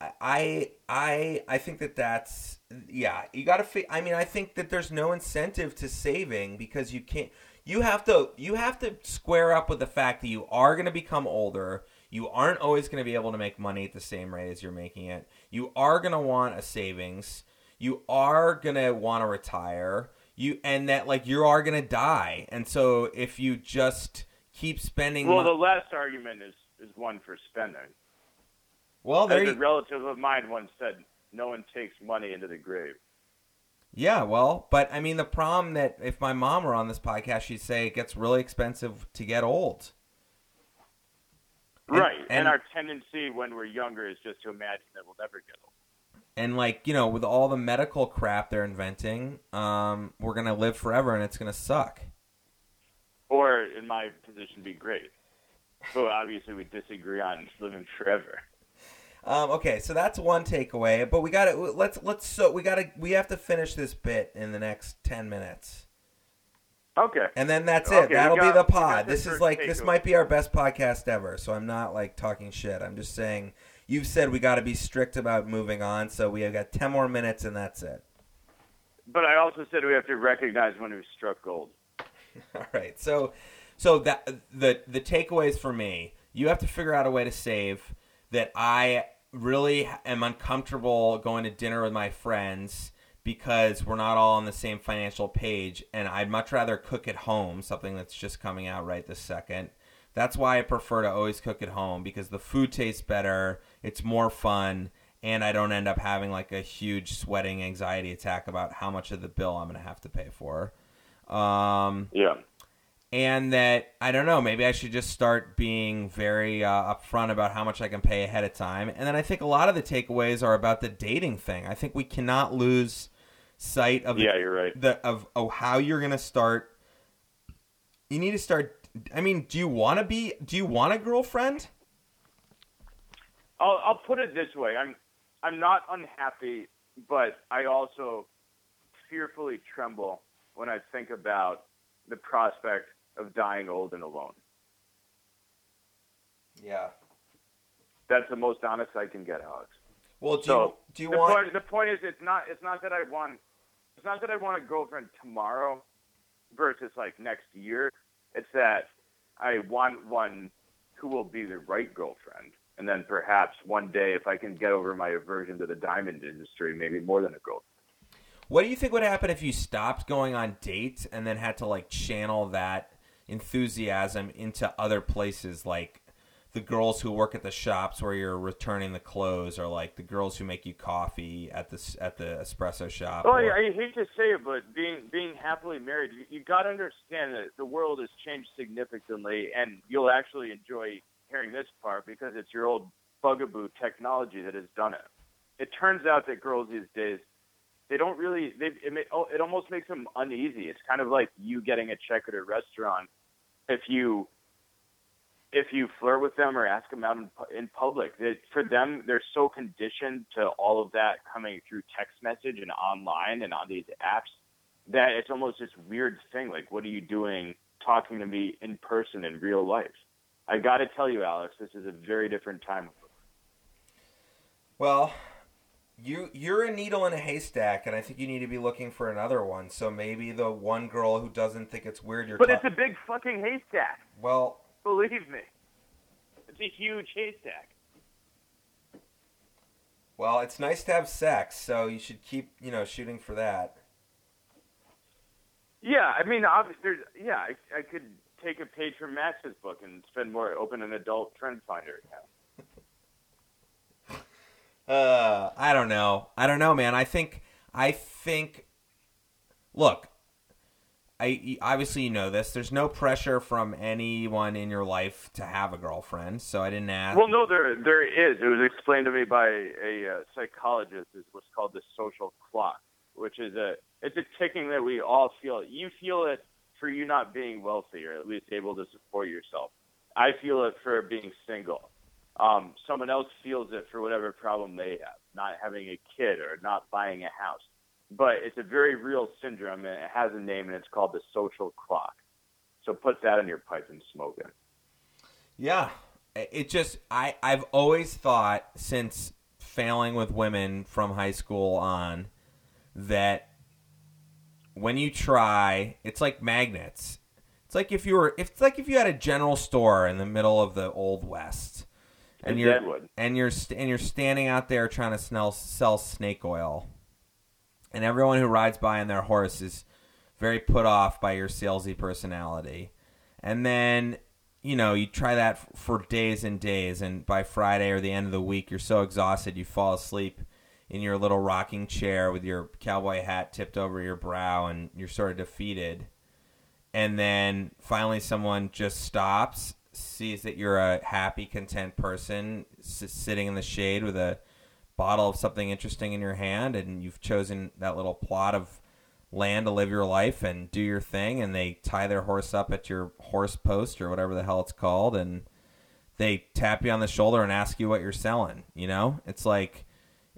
I I I think that that's yeah. You got to. Fi- I mean, I think that there's no incentive to saving because you can't. You have to. You have to square up with the fact that you are going to become older. You aren't always going to be able to make money at the same rate as you're making it. You are going to want a savings. You are going to want to retire. You and that like you are going to die. And so if you just keep spending, Well, the last argument is is one for spending. Well, there As you, a relative of mine once said, "No one takes money into the grave." Yeah, well, but I mean, the problem that if my mom were on this podcast, she'd say it gets really expensive to get old. And- right. And, and- our tendency when we're younger is just to imagine that we'll never get old. And like you know, with all the medical crap they're inventing, um, we're gonna live forever, and it's gonna suck. Or, in my position, be great. But obviously, we disagree on living forever. Um, okay, so that's one takeaway. But we got to let's let's so we got to we have to finish this bit in the next ten minutes, Okay. and then that's it. we That'll got- be the pod. This is like this might be our best podcast ever. So I'm not like talking shit. I'm just saying you've said we got to be strict about moving on. So we have got ten more minutes, and that's it. But I also said we have to recognize when we've struck gold. All right. So so that the the takeaways for me, you have to figure out a way to save that I really am uncomfortable going to dinner with my friends because we're not all on the same financial page and I'd much rather cook at home, something that's just coming out right this second. That's why I prefer to always cook at home because the food tastes better, it's more fun, and I don't end up having like a huge sweating anxiety attack about how much of the bill I'm going to have to pay for. Um, Yeah. And that I don't know, maybe I should just start being very uh, upfront about how much I can pay ahead of time. And then I think a lot of the takeaways are about the dating thing. I think we cannot lose sight of the, Yeah, you're right. the of oh how you're gonna start. You need to start. I mean, do you want to be? Do you want a girlfriend? I'll I'll put it this way. I'm I'm not unhappy, but I also fearfully tremble when I think about the prospect of dying old and alone. Yeah. That's the most honest I can get, Alex. Well, do So you do you the want? point the point is it's not it's not that I want it's not that I want a girlfriend tomorrow versus like next year. It's that I want one who will be the right girlfriend. And then perhaps one day if I can get over my aversion to the diamond industry, maybe more than a girlfriend. What do you think would happen if you stopped going on dates and then had to like channel that enthusiasm into other places like the girls who work at the shops where you're returning the clothes or like the girls who make you coffee at the at the espresso shop Well, or- I, I hate to say it, but being being happily married, you, you got to understand that the world has changed significantly, and you'll actually enjoy hearing this part because it's your old bugaboo technology that has done it. It turns out that girls these days they don't really they it, oh, it almost makes them uneasy. It's kind of like you getting a check at a restaurant if you if you flirt with them or ask them out in, in public. That for mm-hmm. them, they're so conditioned to all of that coming through text message and online and on these apps that it's almost this weird thing. Like, what are you doing talking to me in person in real life? I got to tell you, Alex, this is a very different time. well you you're a needle in a haystack and I think you need to be looking for another one so maybe the one girl who doesn't think it's weird you're But ta- it's a big fucking haystack. well Believe me, it's a huge haystack. well it's nice to have sex so you should keep you know shooting for that Yeah, I mean, obviously, there's, yeah, I, I could, take a page from Max's book and spend more open an adult FriendFinder account. Uh, I don't know. I don't know, man. I think I think. Look, I obviously you know this. There's no pressure from anyone in your life to have a girlfriend, so I didn't ask. Well, no, there there is. It was explained to me by a psychologist. It's what's called the social clock, which is a it's a ticking that we all feel. You feel it for you not being wealthy or at least able to support yourself. I feel it for being single. Um, someone else feels it for whatever problem they have, not having a kid or not buying a house. But it's a very real syndrome, and it has a name, and it's called the social clock. So put that in your pipe and smoke it. Yeah, it just I I've always thought since failing with women from high school on that when you try, it's like magnets. It's like if you were, it's like if you had a general store in the middle of the old west, and you're Deadwood. and you're and you're standing out there trying to smell, sell snake oil, and everyone who rides by on their horse is very put off by your salesy personality, and then you know you try that f- for days and days, and by Friday or the end of the week, you're so exhausted you fall asleep in your little rocking chair with your cowboy hat tipped over your brow and you're sort of defeated. And then finally someone just stops sees that you're a happy content person s- sitting in the shade with a bottle of something interesting in your hand and you've chosen that little plot of land to live your life and do your thing and they tie their horse up at your horse post or whatever the hell it's called and they tap you on the shoulder and ask you what you're selling you know it's like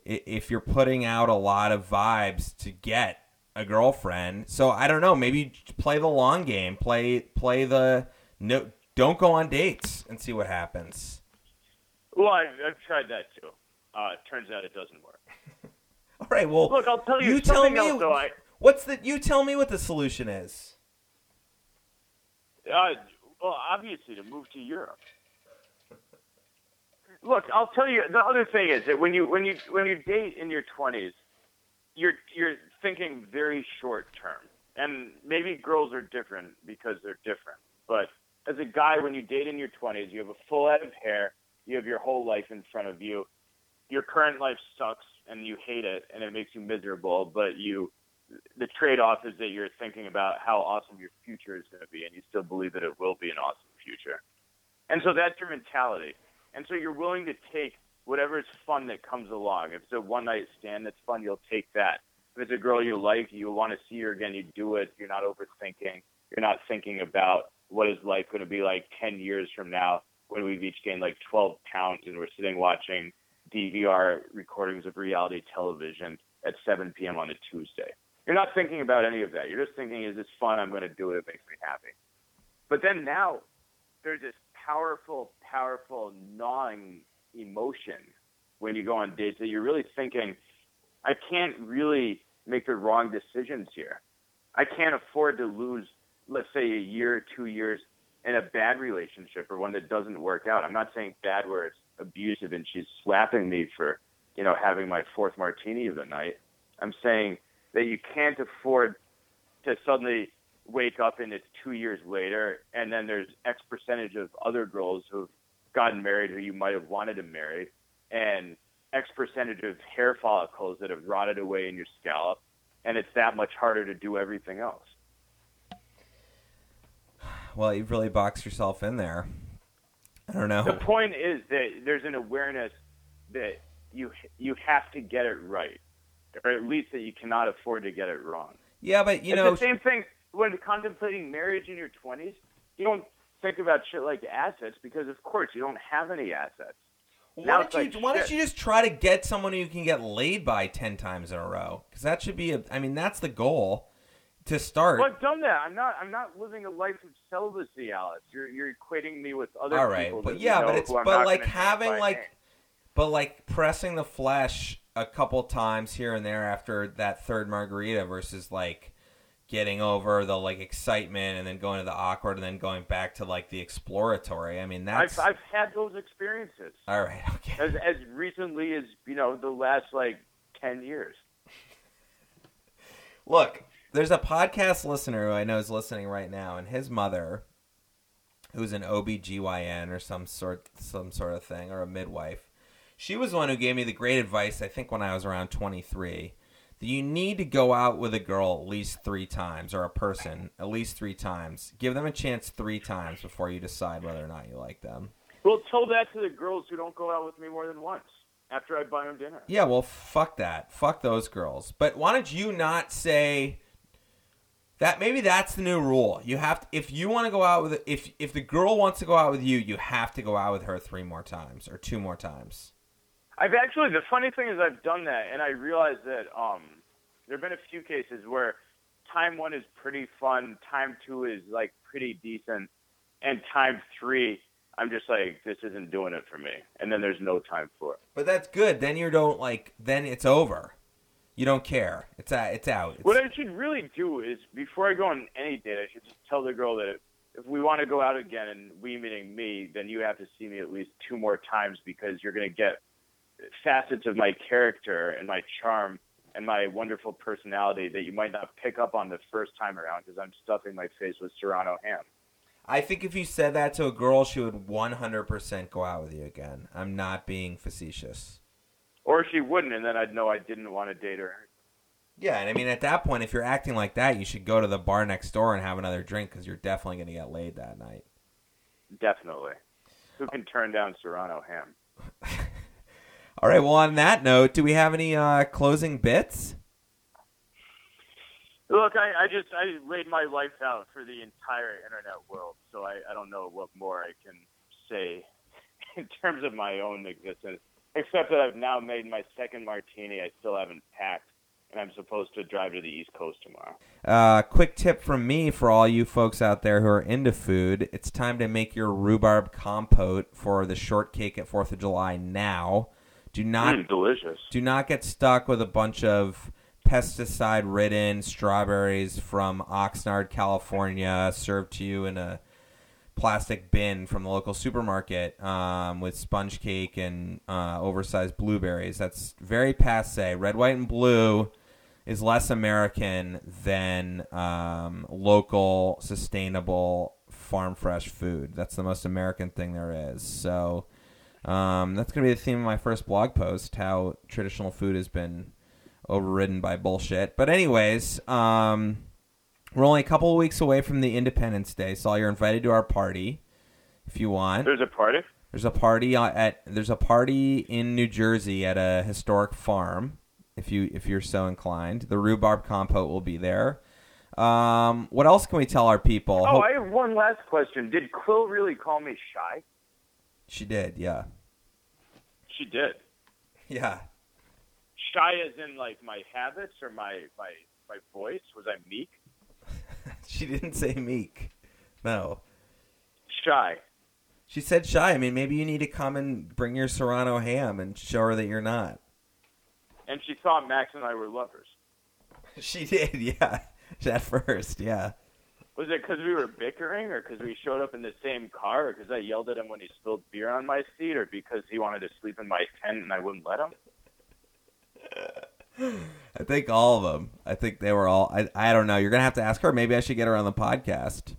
if you're putting out a lot of vibes to get a girlfriend. So I don't know. Maybe play the long game. Play play the no. Don't go on dates and see what happens. Well, I, I've tried that too. Uh, it turns out it doesn't work. All right. Well, Look, I'll tell you, tell something me else, though. I, what's the. You tell me what the solution is. Uh, well, obviously, to move to Europe. Look, I'll tell you. The other thing is that when you when you when you date in your twenties, you're you're thinking very short term, and maybe girls are different because they're different. But as a guy, when you date in your twenties, you have a full head of hair, you have your whole life in front of you. Your current life sucks, and you hate it, and it makes you miserable. But you the trade-off is that you're thinking about how awesome your future is going to be, and you still believe that it will be an awesome future. And so that's your mentality. And so you're willing to take whatever is fun that comes along. If it's a one-night stand that's fun, you'll take that. If it's a girl you like, you want to see her again, you do it. You're not overthinking. You're not thinking about what is life going to be like 10 years from now when we've each gained like 12 pounds and we're sitting watching DVR recordings of reality television at 7 p.m. on a Tuesday. You're not thinking about any of that. You're just thinking, is this fun? I'm going to do it. It makes me happy. But then now there's this powerful, powerful gnawing emotion when you go on dates that you're really thinking, I can't really make the wrong decisions here. I can't afford to lose, let's say, a year or two years in a bad relationship or one that doesn't work out. I'm not saying bad where it's abusive and she's slapping me for, you know, having my fourth martini of the night. I'm saying that you can't afford to suddenly wake up and it's two years later and then there's X percentage of other girls who've gotten married who you might have wanted to marry and X percentage of hair follicles that have rotted away in your scalp and it's that much harder to do everything else. Well, you've really boxed yourself in there. I don't know. The point is that there's an awareness that you you have to get it right, or at least that you cannot afford to get it wrong. Yeah, but you it's know, the same thing when contemplating marriage in your 20s. You don't think about shit like assets because, of course, you don't have any assets. why don't you like why don't you just try to get someone who you can get laid by ten times in a row? Because that should be a. I mean, that's the goal to start. Well, I've done that. I'm not. I'm not living a life of celibacy, Alex. You're you're equating me with other All right, people. but yeah, but it's but like having like, name. but like pressing the flesh a couple times here and there after that third margarita versus like getting over the like excitement and then going to the awkward and then going back to like the exploratory. I mean, that's I've I've had those experiences all right. Okay. as as recently as you know the last like ten years. Look, there's a podcast listener who I know is listening right now, and his mother who's an OBGYN or some sort some sort of thing or a midwife. She was the one who gave me the great advice I think when I was around 23 that you need to go out with a girl at least 3 times or a person at least 3 times. Give them a chance 3 times before you decide whether or not you like them. Well, tell that to the girls who don't go out with me more than once after I buy them dinner. Yeah, well, fuck that. Fuck those girls. But why don't you not say that maybe that's the new rule. You have to, if you want to go out with if if the girl wants to go out with you, you have to go out with her three more times or two more times. I've actually the funny thing is I've done that and I realized that um there've been a few cases where time 1 is pretty fun, time 2 is like pretty decent and time 3 I'm just like this isn't doing it for me. And then there's no time for it. But that's good. Then you don't like then it's over. You don't care. It's out. It's out. It's, What I should really do is before I go on any date, I should just tell the girl that if we want to go out again and we meaning me, then you have to see me at least two more times because you're going to get facets of my character and my charm and my wonderful personality that you might not pick up on the first time around because I'm stuffing my face with Serrano ham. I think if you said that to a girl, she would 100% go out with you again. I'm not being facetious. Or she wouldn't, and then I'd know I didn't want to date her. Yeah, and I mean, at that point, if you're acting like that, you should go to the bar next door and have another drink because you're definitely going to get laid that night. Definitely. Who can turn down Serrano ham? All right. Well, on that note, do we have any uh, closing bits? Look, I, I just I laid my life out for the entire internet world, so I, I don't know what more I can say in terms of my own existence, except that I've now made my second martini. I still haven't packed, and I'm supposed to drive to the East Coast tomorrow. Uh, quick tip from me for all you folks out there who are into food: it's time to make your rhubarb compote for the shortcake at Fourth of July now. Do not Mm, delicious. do not get stuck with a bunch of pesticide ridden strawberries from Oxnard, California, served to you in a plastic bin from the local supermarket um, with sponge cake and uh, oversized blueberries. That's very passe. Red, white, and blue is less American than um, local, sustainable, farm fresh food. That's the most American thing there is. So. Um, that's going to be the theme of my first blog post how traditional food has been overridden by bullshit. But, anyways, um, we're only a couple of weeks away from the Independence Day, so you're invited to our party if you want. There's a party. There's a party uh, at there's a party in New Jersey at a historic farm. If you if you're so inclined, the rhubarb compote will be there. Um, what else can we tell our people? Oh, Hope- I have one last question. Did Quill really call me shy? she did, yeah, She did. yeah. Shy as in like my habits or my my my voice? Was I meek? she didn't say meek. No. Shy. She said shy. I mean, maybe you need to come and bring your Serrano ham and show her that you're not. And she thought Max and I were lovers. She did, yeah. At first, yeah. Was it because we were bickering, or because we showed up in the same car, or because I yelled at him when he spilled beer on my seat, or because he wanted to sleep in my tent and I wouldn't let him? I think all of them. I think they were all. I, I don't know. You're gonna have to ask her. Maybe I should get her on the podcast.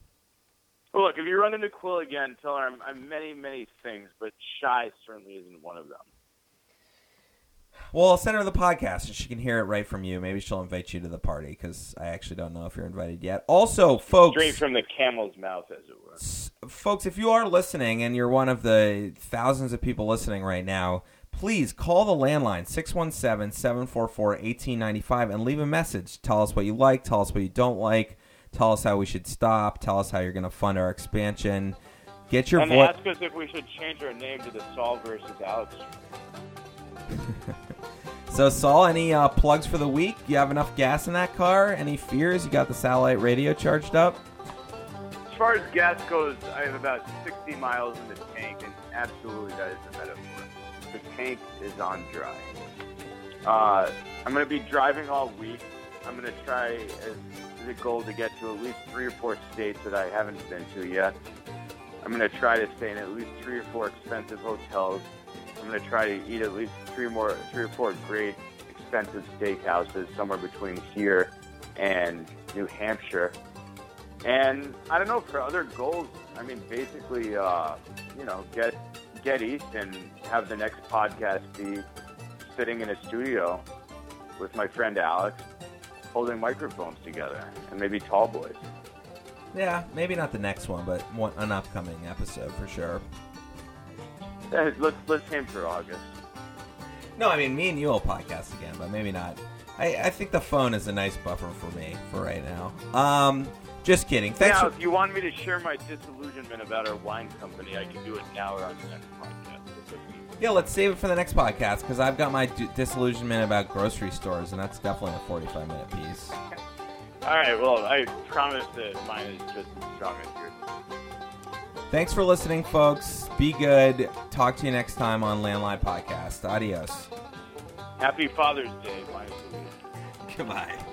Well, look, if you run into Quill again, tell her I'm, I'm many, many things, but shy certainly isn't one of them. Well, I'll send her the podcast and she can hear it right from you. Maybe she'll invite you to the party because I actually don't know if you're invited yet. Also, folks, Straight from the camel's mouth, as it were. s- folks, if you are listening and you're one of the thousands of people listening right now, please call the landline 617-744-1895 and leave a message. Tell us what you like, tell us what you don't like, tell us how we should stop, tell us how you're going to fund our expansion. Get your and voice ask us if we should change our name to the Saul versus Alex. So, Saul, any uh, plugs for the week? You have enough gas in that car? Any fears? You got the satellite radio charged up? Far as gas goes, I have about 60 miles in the tank, and absolutely that is the metaphor. The tank is on dry. Uh, I'm going to be driving all week. I'm going to try as the goal to get to at least three or four states that I haven't been to yet. I'm going to try to stay in at least three or four expensive hotels. I'm going to try to eat at least three more, three or four great expensive steakhouses somewhere between here and New Hampshire. And I don't know, for other goals, I mean, basically, uh, you know, get get east and have the next podcast be sitting in a studio with my friend Alex, holding microphones together, and maybe Tall Boys. Yeah, maybe not the next one, but one, an upcoming episode for sure. Yeah, let's let's aim for August. No, I mean me and you will podcast again, but maybe not. I, I think the phone is a nice buffer for me for right now. Um, just kidding. Thanks. Now, for- if you want me to share my disillusionment about our wine company, I can do it now or on the next podcast. yeah, let's save it for the next podcast because I've got my d- disillusionment about grocery stores, and that's definitely a forty-five minute piece. All right. Well, I promise that mine is just as strong as yours. Thanks for listening, folks. Be good. Talk to you next time on Landline Podcast. Adios. Happy Father's Day, week. Goodbye.